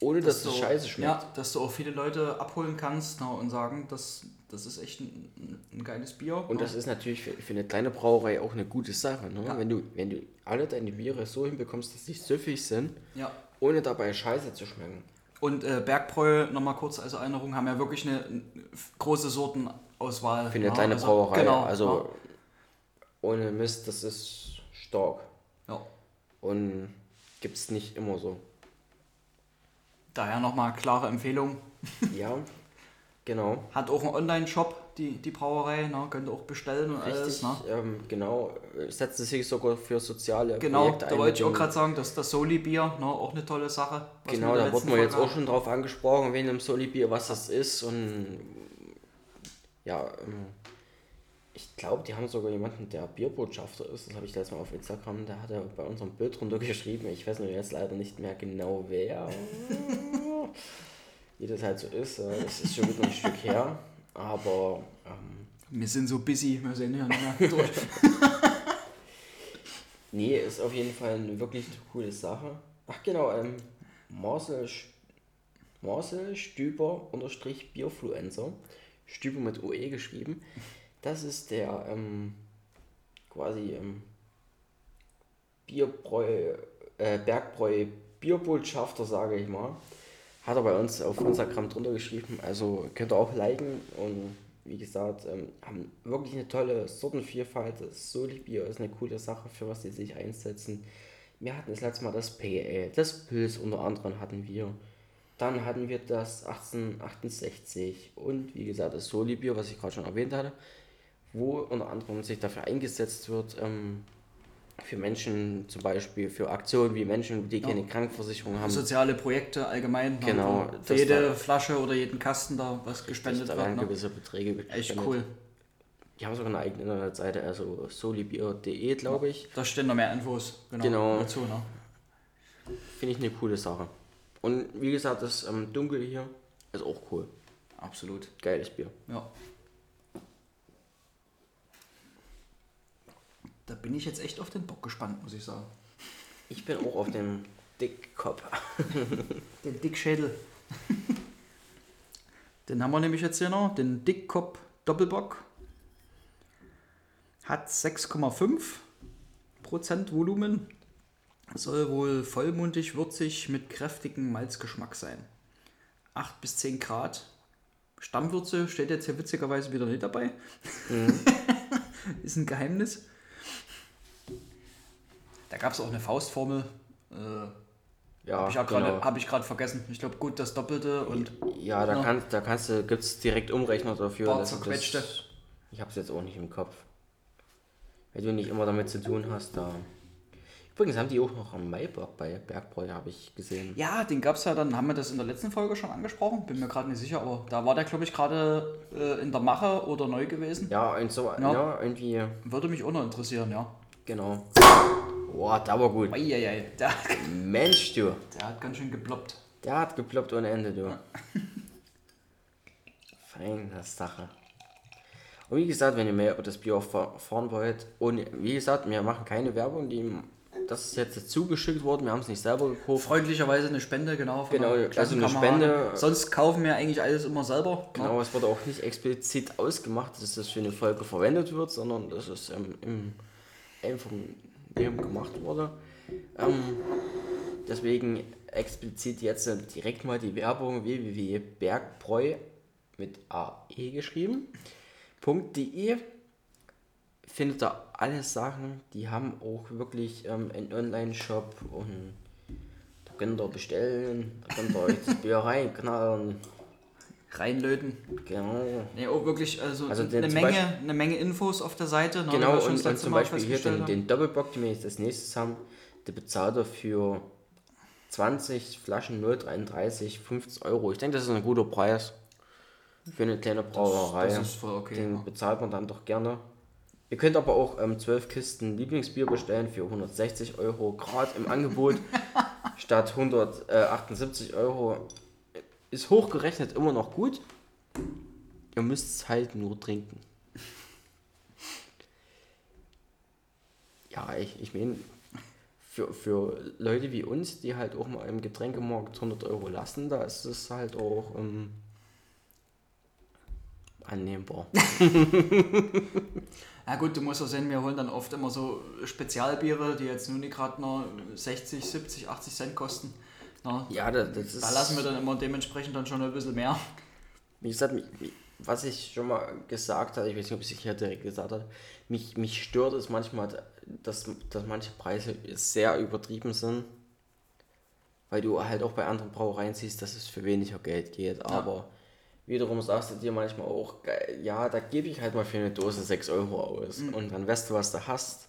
Ohne dass, es du- scheiße schmeckt. Ja, dass du auch viele Leute abholen kannst ne, und sagen, das, das ist echt ein, ein geiles Bier. Und ne? das ist natürlich für, für eine kleine Brauerei auch eine gute Sache. Ne? Ja. Wenn, du, wenn du alle deine Biere so hinbekommst, dass sie süffig sind, ja. ohne dabei scheiße zu schmecken. Und äh, Bergbräu, nochmal kurz als Erinnerung, haben ja wirklich eine, große Sortenauswahl. Für eine ja, kleine also, Brauerei. Genau. also ohne Mist, das ist stark. Ja. Und gibt es nicht immer so. Daher nochmal klare Empfehlung. Ja, genau. Hat auch einen Online-Shop, die, die Brauerei, ne? könnt ihr auch bestellen und alles. Richtig, Ne? ähm, genau. Setzt sich sogar für soziale Genau, Projekte da ein. wollte ich auch gerade sagen, dass das Soli-Bier, ne? auch eine tolle Sache. Genau, da wurden wir jetzt auch schon drauf angesprochen, wegen dem Solibier, was das ist. Und ja, ähm, ich glaube, die haben sogar jemanden, der Bierbotschafter ist. Das habe ich letztes Mal auf Instagram, der hat ja bei unserem Bild drunter geschrieben. Ich weiß nur jetzt leider nicht mehr genau wer. Wie das halt so ist. äh, Das ist schon wieder ein Stück her. Aber ähm, Wir sind so busy, wir sehen ja nicht mehr durch. nee, ist auf jeden Fall eine wirklich coole Sache. Ach genau, ähm, Marcel Stüber unterstrich Bierfluencer. Stüber mit OE geschrieben. Das ist der ähm, quasi ähm, Bierbräu, äh, Bergbräu Bierbotschafter, sage ich mal. Hat er bei uns auf Instagram drunter geschrieben. Also könnt ihr auch liken und wie gesagt, ähm, haben wirklich eine tolle Sortenvielfalt. Das Soli-Bier ist eine coole Sache, für was sie sich einsetzen. Wir hatten das letzte Mal das PL, das Pilz unter anderem hatten wir. Dann hatten wir das 1868 und wie gesagt das Soli-Bier, was ich gerade schon erwähnt hatte, wo unter anderem sich dafür eingesetzt wird, ähm, für Menschen zum Beispiel, für Aktionen wie Menschen, die keine Krankenversicherung haben. Soziale Projekte allgemein. ne, Genau, Für jede da- Flasche oder jeden Kasten da was gespendet da wird. werden Ne? gewisse Beträge gespendet. Echt cool. Die haben sogar eine eigene Internetseite, also solibier.de, glaube ich. Da stehen noch mehr Infos genau, Genau. dazu. Ne? Finde ich eine coole Sache. Und wie gesagt, das ähm, Dunkel hier ist auch cool. Absolut. Geiles Bier. Ja. Da bin ich jetzt echt auf den Bock gespannt, muss ich sagen. Ich bin auch auf dem Dickkopf. Den Dickschädel. den haben wir nämlich jetzt hier noch, den Dickkopf Doppelbock. Hat 6,5 Prozent Volumen. Soll wohl vollmundig, würzig mit kräftigem Malzgeschmack sein. 8 bis 10 Grad. Stammwürze steht jetzt hier witzigerweise wieder nicht dabei. Ist ein Geheimnis. Da gab es auch eine Faustformel. Äh, Ja, habe ich, hab genau. hab gerade vergessen. Ich glaube, gut, das Doppelte und Ja, da, Ja. Kann, da kannst du, gibt es direkt Umrechner dafür. Zerquetschte. Das, ich habe es jetzt auch nicht im Kopf. Wenn du nicht immer damit zu tun hast, da. Übrigens haben die auch noch am Maibock bei Bergbräu, habe ich gesehen. Ja, den gab es ja dann, haben wir das in der letzten Folge schon angesprochen, bin mir gerade nicht sicher, aber da war der, glaube ich, gerade äh, in der Mache oder neu gewesen. Ja, und so, ja. irgendwie, Würde mich auch noch interessieren, ja. genau. Boah, da war gut. Eieiei, der, Mensch, du. der hat ganz schön geploppt. Der hat geploppt ohne Ende, du. Feine Sache. Und wie gesagt, wenn ihr mehr über das Bier erfahren wollt, und wie gesagt, wir machen keine Werbung, die, das ist jetzt zugeschickt worden, wir haben es nicht selber gekauft. Freundlicherweise eine Spende, genau. von Genau, einer also eine Klassenkameradin. Spende. Sonst kaufen wir eigentlich alles immer selber. ne? Genau, es wurde auch nicht explizit ausgemacht, dass das für eine Folge verwendet wird, sondern dass es ähm, im Informieren gemacht wurde. Ähm, deswegen explizit jetzt direkt mal die Werbung www.bergbräu mit AE geschrieben. .de findet ihr alle Sachen, die haben auch wirklich ähm, einen Online-Shop und da könnt ihr bestellen, da könnt ihr euch das Bier reinknallen. Reinlöten. Genau. Nee, auch wirklich, also, Also eine, Menge, Beispiel- eine Menge Infos auf der Seite. ne, Genau, und, das und zum Beispiel hier den, den Doppelbock, den wir jetzt als nächstes haben, der bezahlt er für 20 Flaschen 0,33, 50 Euro. Ich denke, das ist ein guter Preis für eine kleine Brauerei. das ist voll okay, Den ja. bezahlt man dann doch gerne. Ihr könnt aber auch ähm, 12 Kisten Lieblingsbier bestellen für 160 Euro, gerade im Angebot, statt 178 Euro. Ist hochgerechnet immer noch gut. Ihr müsst es halt nur trinken. Ja, ich, ich meine, für, für Leute wie uns, die halt auch mal im Getränkemarkt 100 Euro lassen, da ist es halt auch ähm, annehmbar. Ja gut, du musst ja sehen, wir holen dann oft immer so Spezialbiere, die jetzt nur nicht gerade nur 60, 70, 80 Cent kosten. Na, Ja, das, das ist. da lassen wir dann immer dementsprechend dann schon ein bisschen mehr. Wie gesagt, was ich schon mal gesagt habe, ich weiß nicht, ob ich es hier direkt gesagt habe, mich, mich stört es manchmal, dass, dass manche Preise sehr übertrieben sind. Weil du halt auch bei anderen Brauereien siehst, dass es für weniger Geld geht. Aber wiederum sagst du dir manchmal auch, ja, da gebe ich halt mal für eine Dose 6 Euro aus. Und dann weißt du, was du hast.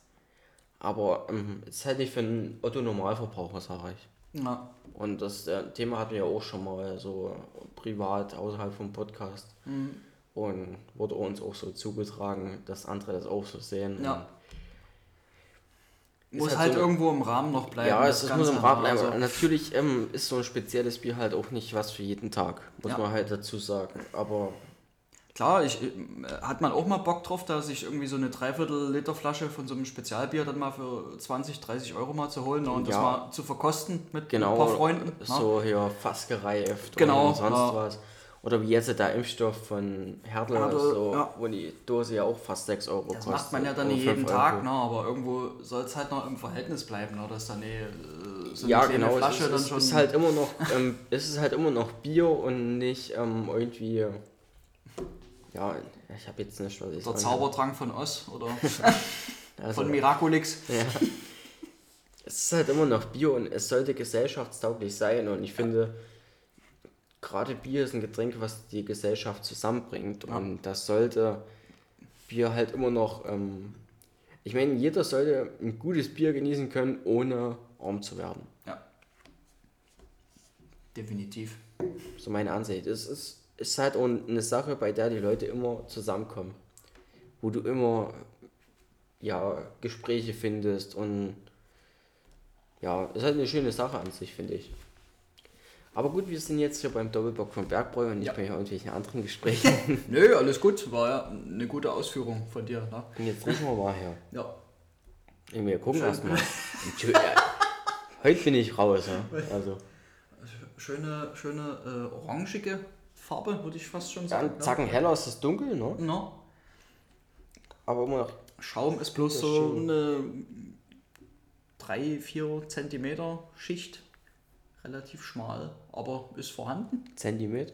Aber ähm, es ist halt nicht für einen Otto-Normalverbraucher, sage ich. Ja. Und das äh, Thema hatten wir ja auch schon mal so privat außerhalb vom Podcast. Und wurde uns auch so zugetragen, dass andere das auch so sehen. Ja. Muss halt halt so- irgendwo im Rahmen noch bleiben. ja, es, es muss im Rahmen bleiben. also- Natürlich ähm, ist so ein spezielles Bier halt auch nicht was für jeden Tag, muss Ja. man halt dazu sagen. Aber Klar, ich, äh, hat man auch mal Bock drauf, da sich irgendwie so eine Dreiviertel Liter Flasche von so einem Spezialbier dann mal für 20, 30 Euro mal zu holen ne, und das Ja. mal zu verkosten mit Genau. ein paar Freunden. ne? So hier fast gereift Genau, oder sonst ja. was. Oder wie jetzt der Impfstoff von Hertel, Hertel, so, ja. wo die Dose ja auch fast 6 Euro Das kostet. macht man ja dann nicht jeden 5 Tag, Euro. ne? aber irgendwo soll es halt noch im Verhältnis bleiben, ne? dass dann eh, äh, so eine ja, genau. Flasche es ist, dann es schon. ist halt immer noch, ähm, es ist halt immer noch Bier und nicht ähm, irgendwie. Ja, ich habe jetzt nicht, was ich der Zaubertrank von Oz oder also, von Miraculix. Ja. Es ist halt immer noch Bier und es sollte gesellschaftstauglich sein und ich finde, gerade Bier ist ein Getränk, was die Gesellschaft zusammenbringt und das sollte Bier halt immer noch, ähm, ich meine, jeder sollte ein gutes Bier genießen können, ohne arm zu werden. Ja. Definitiv. So meine Ansicht. Es ist, ist halt auch eine Sache, bei der die Leute immer zusammenkommen. Wo du immer ja, Gespräche findest und ja, ist halt eine schöne Sache an sich, finde ich. Aber gut, wir sind jetzt hier beim Doppelbock von Bergbräu und nicht Ja. bei irgendwelchen anderen Gesprächen. Nö, alles gut. War ja eine gute Ausführung von dir. Ne? und jetzt riechen wir mal her. Ja. Wir gucken erstmal. Heute bin ich raus. Ja. Also, Schöne, schöne äh, orangige Farbe, würde ich fast schon ja, sagen. ein Zacken heller ist es dunkel, ne? Ne? No. aber immer noch Schaum ist bloß so eine 3-4 Zentimeter Schicht. Relativ schmal, aber ist vorhanden. Zentimeter.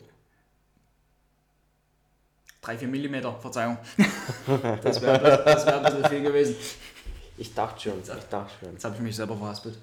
3-4 Millimeter, Verzeihung. das wäre das wär ein bisschen viel gewesen. Ich dachte schon, ich dachte schon. Jetzt habe ich mich selber verhaspelt.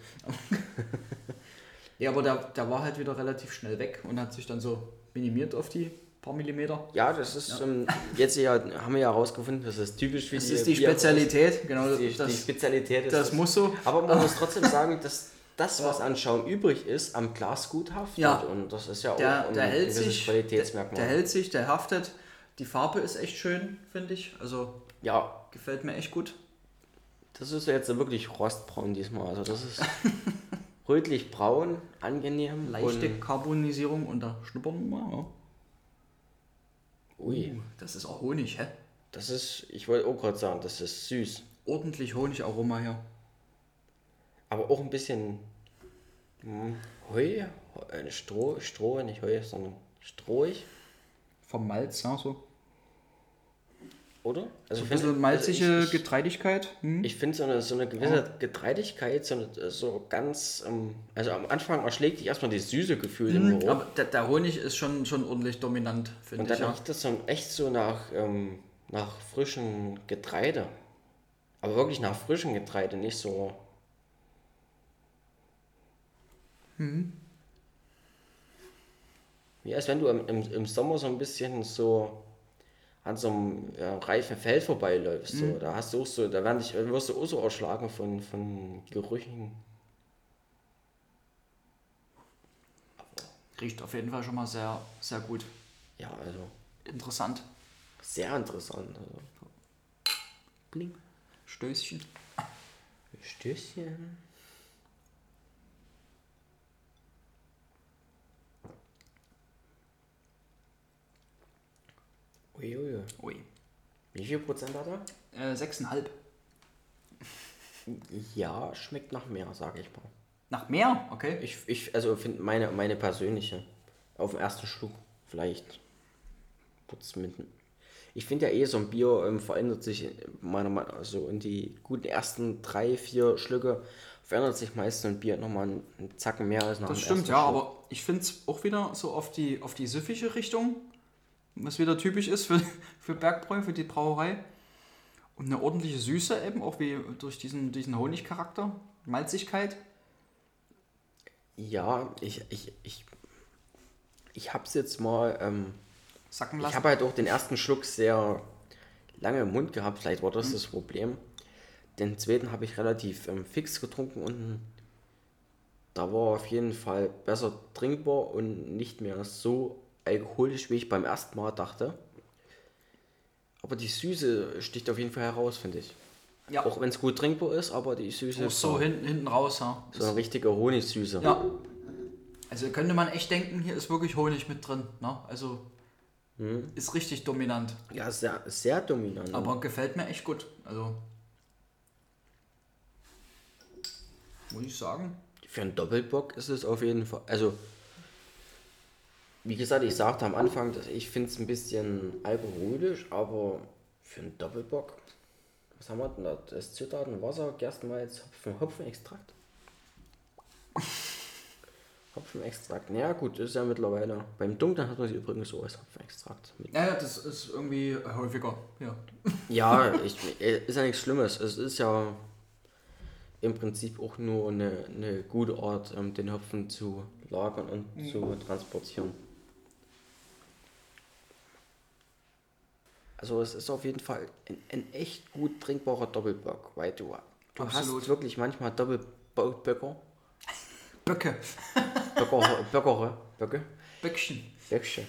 ja, aber der, der war halt wieder relativ schnell weg und hat sich dann so minimiert auf die paar Millimeter. Ja, das ist ähm, jetzt ja, haben wir ja herausgefunden, das ist typisch für Das die ist die Spezialität, genau. Die, das, die Spezialität ist das muss so. Aber man muss trotzdem sagen, dass das, was an Schaum übrig ist, am Glas gut haftet. Ja. Und das ist ja Der, auch ein der hält gewisses sich, der, Qualitätsmerkmal. der hält sich, der haftet. Die Farbe ist echt schön, finde ich. Also ja, gefällt mir echt gut. das ist ja jetzt wirklich rostbraun diesmal. Also das ist rötlich-braun, angenehm. Leichte Und, Karbonisierung und da schnuppern wir mal. ui, Das ist auch Honig, hä? das ist, ich wollte auch gerade sagen, das ist süß. Ordentlich Honigaroma hier. Aber auch ein bisschen hm, Heu, äh, Stroh, Stroh, nicht Heu, sondern strohig, Vom Malz, ja, so. Oder? Also Ein ich bisschen finde- malzige also ich, Getreidigkeit. Hm? Ich finde so eine, so eine gewisse Getreidigkeit, so, eine, so ganz, ähm, also am Anfang erschlägt dich erstmal das süße Gefühl im Geruch. Aber der, der Honig ist schon, schon ordentlich dominant, Und finde dann ich. Ja. riecht das so echt so nach, ähm, nach frischem Getreide. Aber wirklich nach frischem Getreide, nicht so. Wie als wenn du im, im, im Sommer so ein bisschen so an so einem ja, reifen Feld vorbeiläufst. So. Da hast du auch so, da werden dich, wirst du auch so erschlagen von, von Gerüchen. Riecht auf jeden Fall schon mal sehr, sehr gut. Ja, also Interessant. sehr interessant. Also. Bling. Stößchen. Stößchen. Uiuiui. Ui. Wie viel Prozent hat er? Äh, 6,5. Ja, schmeckt nach mehr, sage ich mal. Nach mehr? Okay. Ich, ich also finde meine, meine persönliche, auf den ersten Schluck vielleicht. Ich finde ja eh, so ein Bier ähm, verändert sich meiner Meinung nach, also in die guten ersten drei, vier Schlücke verändert sich meist so ein Bier nochmal einen, Zacken mehr als nach Das stimmt, ja, Schluck. aber ich finde es auch wieder so auf die, auf die süffige Richtung, was wieder typisch ist für, für Bergbräu, für die Brauerei. Und eine ordentliche Süße eben, auch wie durch diesen, diesen Honigcharakter, Malzigkeit. Ja, ich, ich, ich, ich hab's jetzt mal, ähm, Sacken ich lassen. habe halt auch den ersten Schluck sehr lange im Mund gehabt, vielleicht war das das Problem. Den zweiten habe ich relativ ähm, fix getrunken und da war auf jeden Fall besser trinkbar und nicht mehr so alkoholisch, wie ich beim ersten Mal dachte. Aber die Süße sticht auf jeden Fall heraus, finde ich. ja, Auch wenn es gut trinkbar ist, aber die Süße auch ist so hinten, hinten raus, ja. so eine richtige Honigsüße. Ja. Also könnte man echt denken, hier ist wirklich Honig mit drin. Ne? Also ist richtig dominant. Ja, sehr, sehr dominant. Aber gefällt mir echt gut. Also. Muss ich sagen. Für einen Doppelbock ist es auf jeden Fall. Also, wie gesagt, ich sagte am Anfang, dass ich finde es ein bisschen alkoholisch, aber für einen Doppelbock, was haben wir denn da? Das ist Zutaten, Wasser, Gerstenmalz, Hopfen, Hopfenextrakt. Hopfenextrakt, naja gut, ist ja mittlerweile. Beim Dunklen hat man sie übrigens so als Hopfenextrakt. Mit. Ja, ja, das ist irgendwie häufiger. Ja. Ja, ich, ist ja nichts Schlimmes. Es ist ja im Prinzip auch nur eine, eine gute Art, ähm, den Hopfen zu lagern und zu transportieren. Also es ist auf jeden Fall ein, ein echt gut trinkbarer Doppelbock, weil du, du Absolut. hast wirklich manchmal Doppelböcker, Böcke. Böcker, Böckere, Böcke, Böckchen. Böckchen.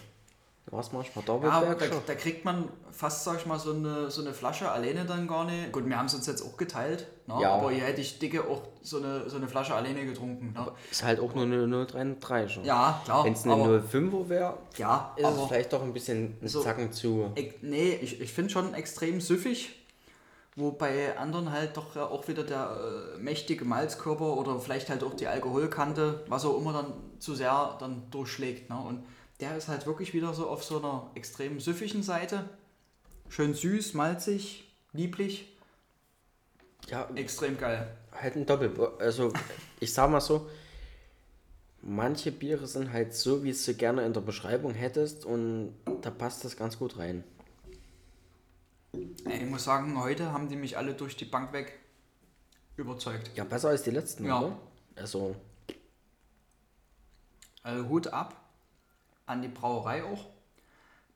Du hast manchmal Ja, aber da, da kriegt man fast, sag ich mal, so eine, so eine Flasche alleine dann gar nicht. Gut, wir haben es uns jetzt auch geteilt, ne? Ja. aber hier hätte ich dicke auch so eine, so eine Flasche alleine getrunken. Ne? Ist halt auch nur eine 0,33 schon. Ja, klar. Wenn es eine aber, 05er wäre, ja, ist es vielleicht doch ein bisschen ein so- Zacken zu. ich, nee, ich, ich finde schon extrem süffig. Wo bei anderen halt doch ja auch wieder der äh, mächtige Malzkörper oder vielleicht halt auch die Alkoholkante, was auch immer dann zu sehr dann durchschlägt. Ne? Und der ist halt wirklich wieder so auf so einer extrem süffigen Seite. Schön süß, malzig, lieblich, Ja, extrem geil. halt ein Doppelbock. Also, ich sag mal so, manche Biere sind halt so, wie es du gerne in der Beschreibung hättest und da passt das ganz gut rein. Ich muss sagen, heute haben die mich alle durch die Bank weg überzeugt. Ja, besser als die letzten, Ja. oder? Also, Also Hut ab an die Brauerei auch,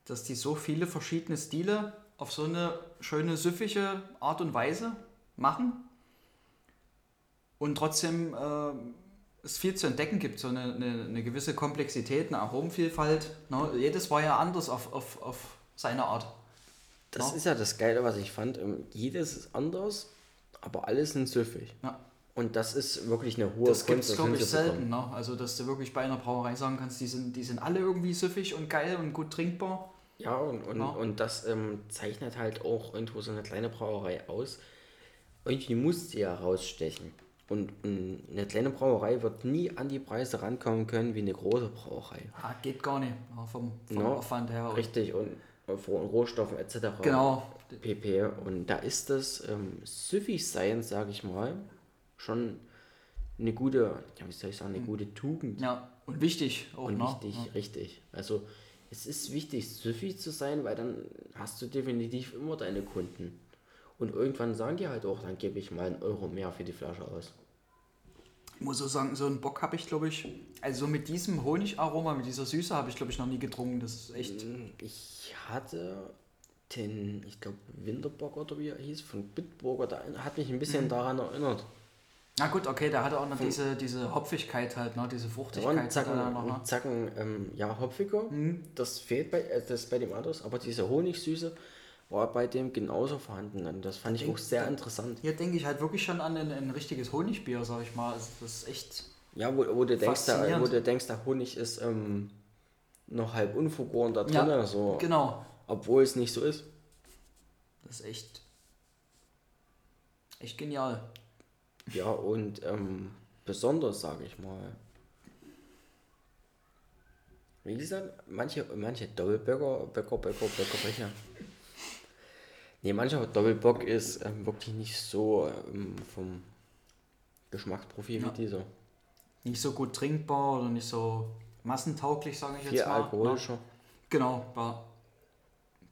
dass die so viele verschiedene Stile auf so eine schöne, süffige Art und Weise machen und trotzdem äh, es viel zu entdecken gibt, so eine, eine, eine gewisse Komplexität, eine Aromenvielfalt. Ne? Jedes war ja anders auf, auf, auf seine Art. das Ja. ist ja das Geile, was ich fand. Ähm, Jedes ist anders, aber alles sind süffig. Ja. Und das ist wirklich eine hohe Das gibt es, glaube ich, selten. Ne? Also, dass du wirklich bei einer Brauerei sagen kannst, die sind, die sind alle irgendwie süffig und geil und gut trinkbar. Ja, und, und, Ja. und das ähm, zeichnet halt auch irgendwo so eine kleine Brauerei aus. Irgendwie muss sie ja rausstechen. Und ähm, eine kleine Brauerei wird nie an die Preise rankommen können wie eine große Brauerei. Ah, geht gar nicht ja, vom, vom Ja, Aufwand her. Richtig, und von Rohstoffen etc. Genau. pp. Und da ist das ähm, süffig sein, sage ich mal, schon eine gute, ja, wie soll ich sagen, eine gute Tugend. Ja, und wichtig auch, Und ne? wichtig, Ja. richtig. Also es ist wichtig, süffig zu sein, weil dann hast du definitiv immer deine Kunden. Und irgendwann sagen die halt auch, dann gebe ich mal einen Euro mehr für die Flasche aus. Ich muss so sagen, so einen Bock habe ich, glaube ich, also mit diesem Honigaroma, mit dieser Süße habe ich, glaube ich, noch nie getrunken. Das ist echt. Ich hatte den, ich glaube, Winterbock oder wie er hieß, von Bitburger, da hat mich ein bisschen Mhm. daran erinnert. Na gut, okay, der hatte auch noch diese, diese Hopfigkeit halt, ne? Diese Da Fruchtigkeit. hat Zacken, er da noch, ne? Zacken ähm, ja, hopfiger. Das fehlt bei, äh, das bei dem anders, aber diese Honigsüße war bei dem genauso vorhanden. Und das fand ich auch sehr interessant. Hier denke ich halt wirklich schon an ein, ein richtiges Honigbier, sag ich mal. Also das ist echt. Ja, wo, wo, du denkst, da, wo du denkst, der Honig ist ähm, noch halb unvergoren da drin, Ja, so, Genau. obwohl es nicht so ist. Das ist echt. Echt genial. Ja, und ähm, besonders, sage ich mal. Wie gesagt, manche, manche Doppelböcker, Böcker, Böcker, Böcker, Becher. Nee, mancher Doppelbock ist ähm, wirklich nicht so ähm, vom Geschmacksprofil Ja. wie dieser. Nicht so gut trinkbar oder nicht so massentauglich, sage ich Viel jetzt mal. ne? alkoholischer. Genau, ja.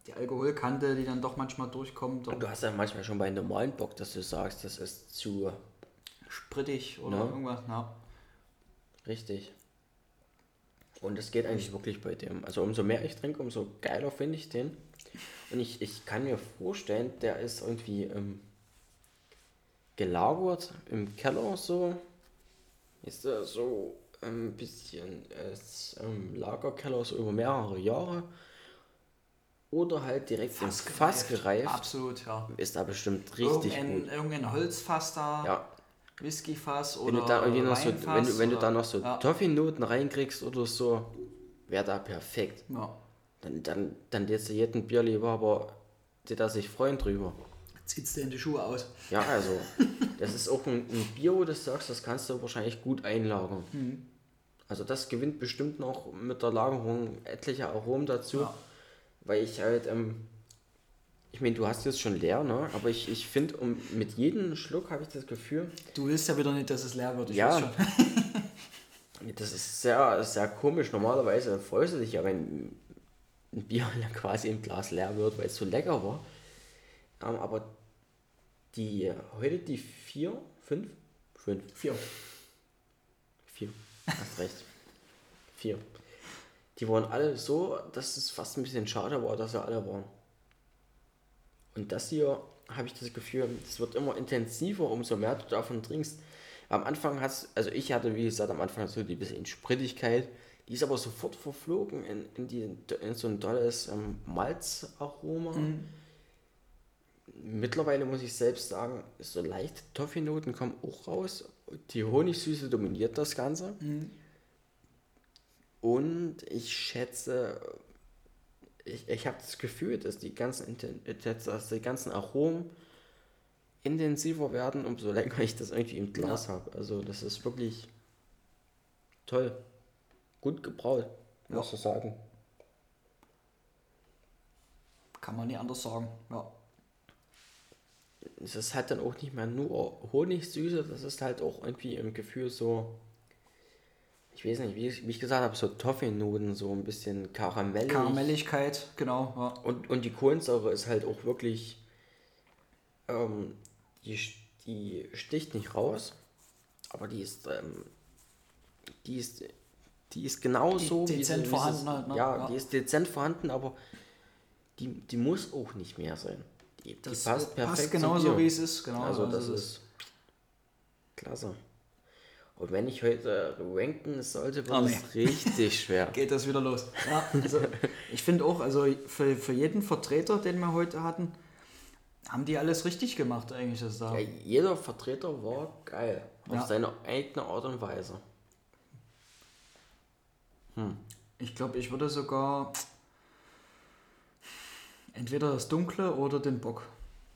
Die Alkoholkante, die dann doch manchmal durchkommt. Und du hast ja manchmal schon bei einem normalen Bock, dass du sagst, das ist zu sprittig oder Ja. irgendwas. Ja. Richtig. Und es geht eigentlich wirklich bei dem. Also umso mehr ich trinke, umso geiler finde ich den. Und ich, ich kann mir vorstellen, der ist irgendwie ähm, gelagert im Keller so. Ist er so ein bisschen als ähm, Lagerkeller so über mehrere Jahre. Oder halt direkt ins Fass gereift. Absolut, ja. Ist da bestimmt richtig irgendein, gut. irgendein Holzfass da, Ja, Whiskyfass wenn oder du da irgendwie noch so, wenn du, wenn du da noch so ja. Toffee-Noten reinkriegst oder so, wäre da perfekt. ja. dann, dann, dann lädst du jeden Bierliebhaber, der da sich freuen drüber. Ziehst du in die Schuhe aus. Ja, also, das ist auch ein, ein Bier, wo du sagst, das kannst du wahrscheinlich gut einlagern. Also das gewinnt bestimmt noch mit der Lagerung etliche Aromen dazu, Ja. weil ich halt, ähm, ich meine, du hast jetzt schon leer, ne? aber ich, ich finde, um, mit jedem Schluck habe ich das Gefühl, Du willst ja wieder nicht, dass es leer wird. Ich Ja. schon. das ist sehr, sehr komisch. Normalerweise freust du dich ja, wenn ein Bier quasi im Glas leer wird, weil es so lecker war. Ähm, aber die, heute die vier, fünf, fünf, Vier. Vier. Hast recht. Vier. Die waren alle so, dass es fast ein bisschen schade war, dass sie alle waren. Und das hier habe ich das Gefühl, es wird immer intensiver, umso mehr du davon trinkst. Am Anfang hast also ich hatte, wie gesagt, am Anfang so die bisschen Sprittigkeit, die ist aber sofort verflogen in, in, die, in so ein tolles ähm, Malzaroma. Mittlerweile muss ich selbst sagen, so leichte Toffee-Noten kommen auch raus. Die Honigsüße dominiert das Ganze. Und ich schätze, ich, ich habe das Gefühl, dass die ganzen, dass die ganzen Aromen intensiver werden, umso länger ich das irgendwie im Glas habe. Also das ist wirklich toll. Gut gebraut, muss ich sagen. Kann man nicht anders sagen. Ja. es ist halt dann auch nicht mehr nur Honigsüße, das ist halt auch irgendwie im Gefühl so, ich weiß nicht, wie ich, wie ich gesagt habe, so Toffee-Noten, so ein bisschen karamellig. Karamelligkeit, genau. Ja. Und, und die Kohlensäure ist halt auch wirklich, ähm, die, die sticht nicht raus, aber die ist, ähm, die ist, die ist genauso De- wie sie- dezent wie sie- vorhanden halt, ne? Ja, Ja. die ist dezent vorhanden, aber die, die muss auch nicht mehr sein. Die, die Das passt perfekt passt genauso, wie es ist. Genau, Also das es ist klasse. Und wenn ich heute ranken sollte, wird Oh, es nee. richtig schwer. geht das wieder los. Ja, also ich finde auch, also für, für jeden Vertreter, den wir heute hatten, haben die alles richtig gemacht eigentlich. Das da. Ja, jeder Vertreter war geil. Auf Ja. seine eigene Art und Weise. Ich glaube, ich würde sogar entweder das Dunkle oder den Bock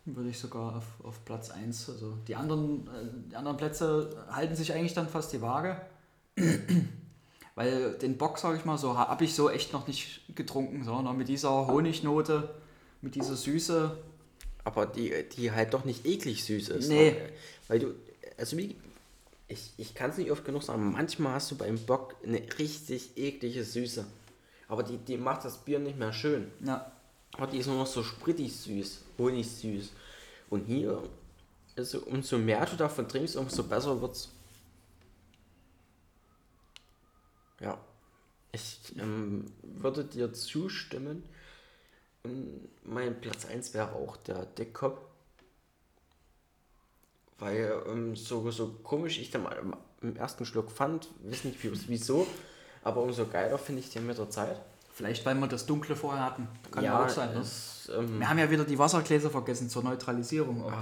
würde ich sogar auf, auf Platz 1. Also die anderen, äh, die anderen Plätze halten sich eigentlich dann fast die Waage. Weil den Bock, sage ich mal, so habe ich so echt noch nicht getrunken. So, ne? Mit dieser Honignote, mit dieser Süße. Aber die, die halt doch nicht eklig süß ist. Nee. ne? Weil du, also wie, ich, ich kann es nicht oft genug sagen, manchmal hast du beim Bock eine richtig eklige Süße. Aber die, die macht das Bier nicht mehr schön. Ja, Aber die ist nur noch so sprittig süß, honig süß. Und hier, also umso mehr du davon trinkst, umso besser wird's. Ja, ich ähm, würde dir zustimmen. Mein Platz 1 wäre auch der Dickkopf. Weil ähm, so, so komisch ich den mal im, ersten Schluck fand, weiß nicht wie- wieso, aber umso geiler finde ich den mit der Zeit. Vielleicht weil wir das Dunkle vorher hatten. Kann ja auch sein. Ne? es, ähm, Wir haben ja wieder die Wassergläser vergessen zur Neutralisierung. auch.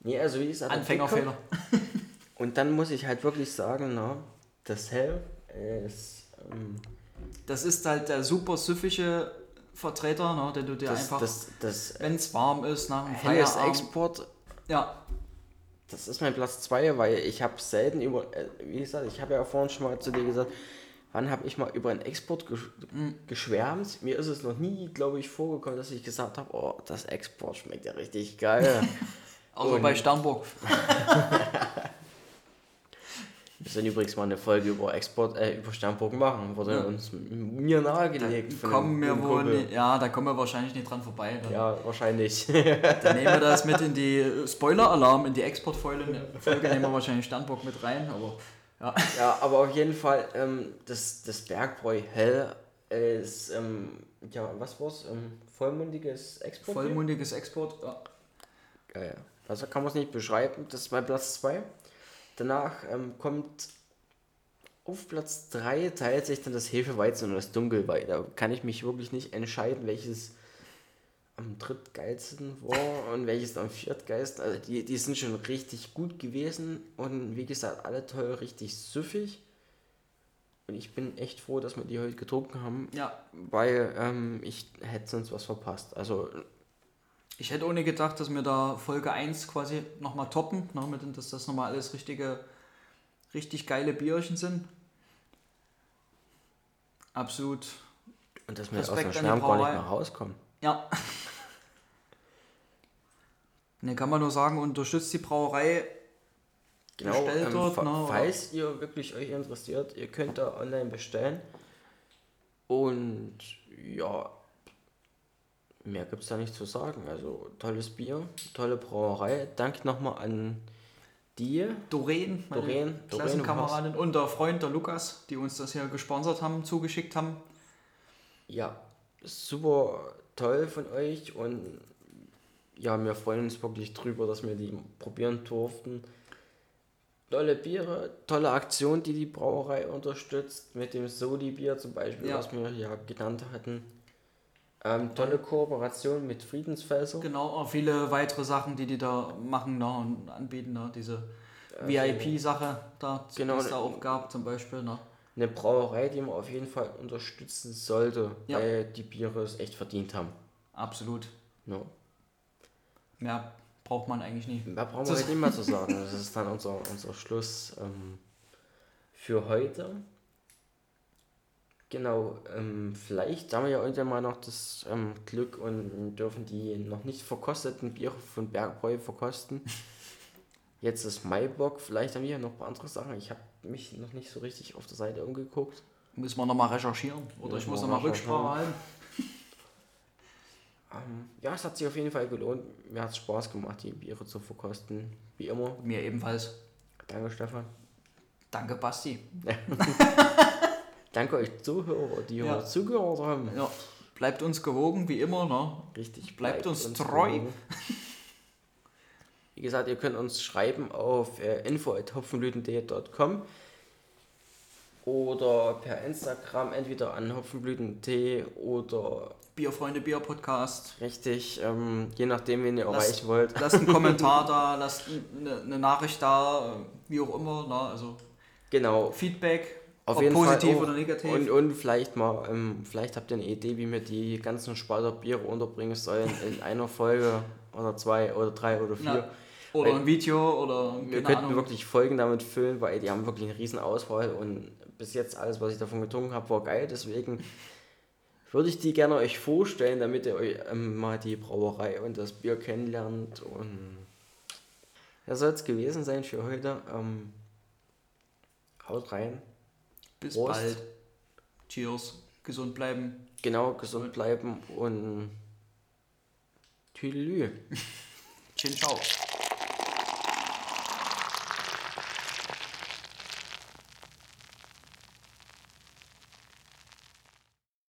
nee, also wie gesagt, Anfängerfehler. Und dann muss ich halt wirklich sagen, na, das Hell ist ähm, Das ist halt der super süffige Vertreter, ne, den du dir das, einfach, wenn es warm ist, nach dem Helles Feierabend. Export, Ja, das ist mein Platz 2, weil ich habe selten über, äh, wie gesagt, ich habe ja vorhin schon mal zu dir gesagt, wann habe ich mal über einen Export gesch geschwärmt? Mir ist es noch nie, glaube ich, vorgekommen, dass ich gesagt habe, oh, das Export schmeckt ja richtig geil. außer Und- bei Sternburg. Wir sollen übrigens mal eine Folge über Export, äh, über Sternburg machen, wurde Ja. uns mir nahegelegt. einem Kommen wir wohl nicht, ja, da kommen wir wahrscheinlich nicht dran vorbei. Dann, Ja, wahrscheinlich. dann nehmen wir das mit in die Spoiler-Alarm, in die Exportfolge Folge nehmen wir wahrscheinlich Sternburg mit rein, aber ja. ja, aber auf jeden Fall, ähm, das, das Bergbräu Hell ist, ähm, ja, was war's? Ähm, vollmundiges Export? Vollmundiges Export. Ja. Geil. Also kann man es nicht beschreiben. Das ist bei Platz 2. Danach ähm, kommt auf Platz 3 teilt sich dann das Hefeweizen und das Dunkelweizen. Da kann ich mich wirklich nicht entscheiden, welches am drittgeilsten war und welches am viertgeilsten. Also die, die sind schon richtig gut gewesen und wie gesagt, alle toll richtig süffig. Und ich bin echt froh, dass wir die heute getrunken haben, Ja, weil ähm, ich hätte sonst was verpasst. Also ich hätte ohne gedacht, dass wir da Folge 1 quasi nochmal toppen, ne, mit, dass das nochmal alles richtige, richtig geile Bierchen sind. Absolut, und dass wir aus dem Schwärm gar nicht mehr rauskommen. ja. Ne, kann man nur sagen, unterstützt die Brauerei. Genau, Bestellt ähm, dort, fa- ne, oder? falls ihr wirklich euch interessiert, ihr könnt da online bestellen. Und ja, mehr gibt es da nicht zu sagen. Also tolles Bier, tolle Brauerei. Danke nochmal an die. Doreen, meine Doreen, Doreen, Klassenkameradin und der Freund, der Lukas, die uns das hier gesponsert haben, zugeschickt haben. Ja, super toll von euch und ja, wir freuen uns wirklich drüber, dass wir die probieren durften. Tolle Biere, tolle Aktion, die die Brauerei unterstützt, mit dem Soli-Bier zum Beispiel, Ja. was wir ja genannt hatten. Ähm, tolle Kooperation mit Friedensfelser. Genau, auch viele weitere Sachen, die die da machen ne, und anbieten. Ne, diese Also- VIP-Sache, da, die Genau, es da auch gab zum Beispiel. Ne. Eine Brauerei, die man auf jeden Fall unterstützen sollte, Ja. weil die Biere es echt verdient haben. Absolut. No. Mehr braucht man eigentlich. Da brauchen wir Das- heute nicht mehr zu sagen. Das ist dann unser, unser Schluss ähm, für heute. Genau, ähm, vielleicht haben wir ja irgendwann mal noch das ähm, Glück und dürfen die noch nicht verkosteten Biere von Bergbräu verkosten. Jetzt ist Maibock, vielleicht haben wir ja noch ein paar andere Sachen. Ich habe mich noch nicht so richtig auf der Seite umgeguckt. Müssen wir nochmal recherchieren. Oder Ja, ich muss mal nochmal. Rücksprache halten. Ähm, ja, es hat sich auf jeden Fall gelohnt. Mir hat es Spaß gemacht, die Biere zu verkosten. Wie immer. Mir ebenfalls. Danke, Stefan. Danke, Basti. Danke euch Zuhörer, die Ja. zugehört haben. Ja, bleibt uns gewogen, wie immer. Ne? Richtig, Bleibt uns treu. gewogen. Wie gesagt, ihr könnt uns schreiben auf äh, info.hopfenblütentee.com oder per Instagram entweder an hopfenblütentee oder Bierfreunde, Bier-Podcast. richtig, ähm, je nachdem, wen ihr Lasst- erreichen wollt. Lasst einen Kommentar da, lasst eine, eine Nachricht da, äh, wie auch immer. Ne? Also Genau, Feedback, auf ob jeden positiv oder negativ. Und, und vielleicht mal, ähm, vielleicht habt ihr eine Idee, wie wir die ganzen Spalter Biere unterbringen sollen in einer Folge oder zwei oder drei oder vier. Ja. Oder ein Video oder Wir könnten Ahnung. wirklich Folgen damit füllen, weil die haben wirklich eine riesen Auswahl und bis jetzt alles, was ich davon getrunken habe, war geil. Deswegen würde ich die gerne euch vorstellen, damit ihr euch ähm, mal die Brauerei und das Bier kennenlernt. Und das soll es gewesen sein für heute. Ähm, haut rein. Bis Prost. bald. Cheers. Gesund bleiben. Genau, gesund bleiben und Tüdelü. Chin, ciao.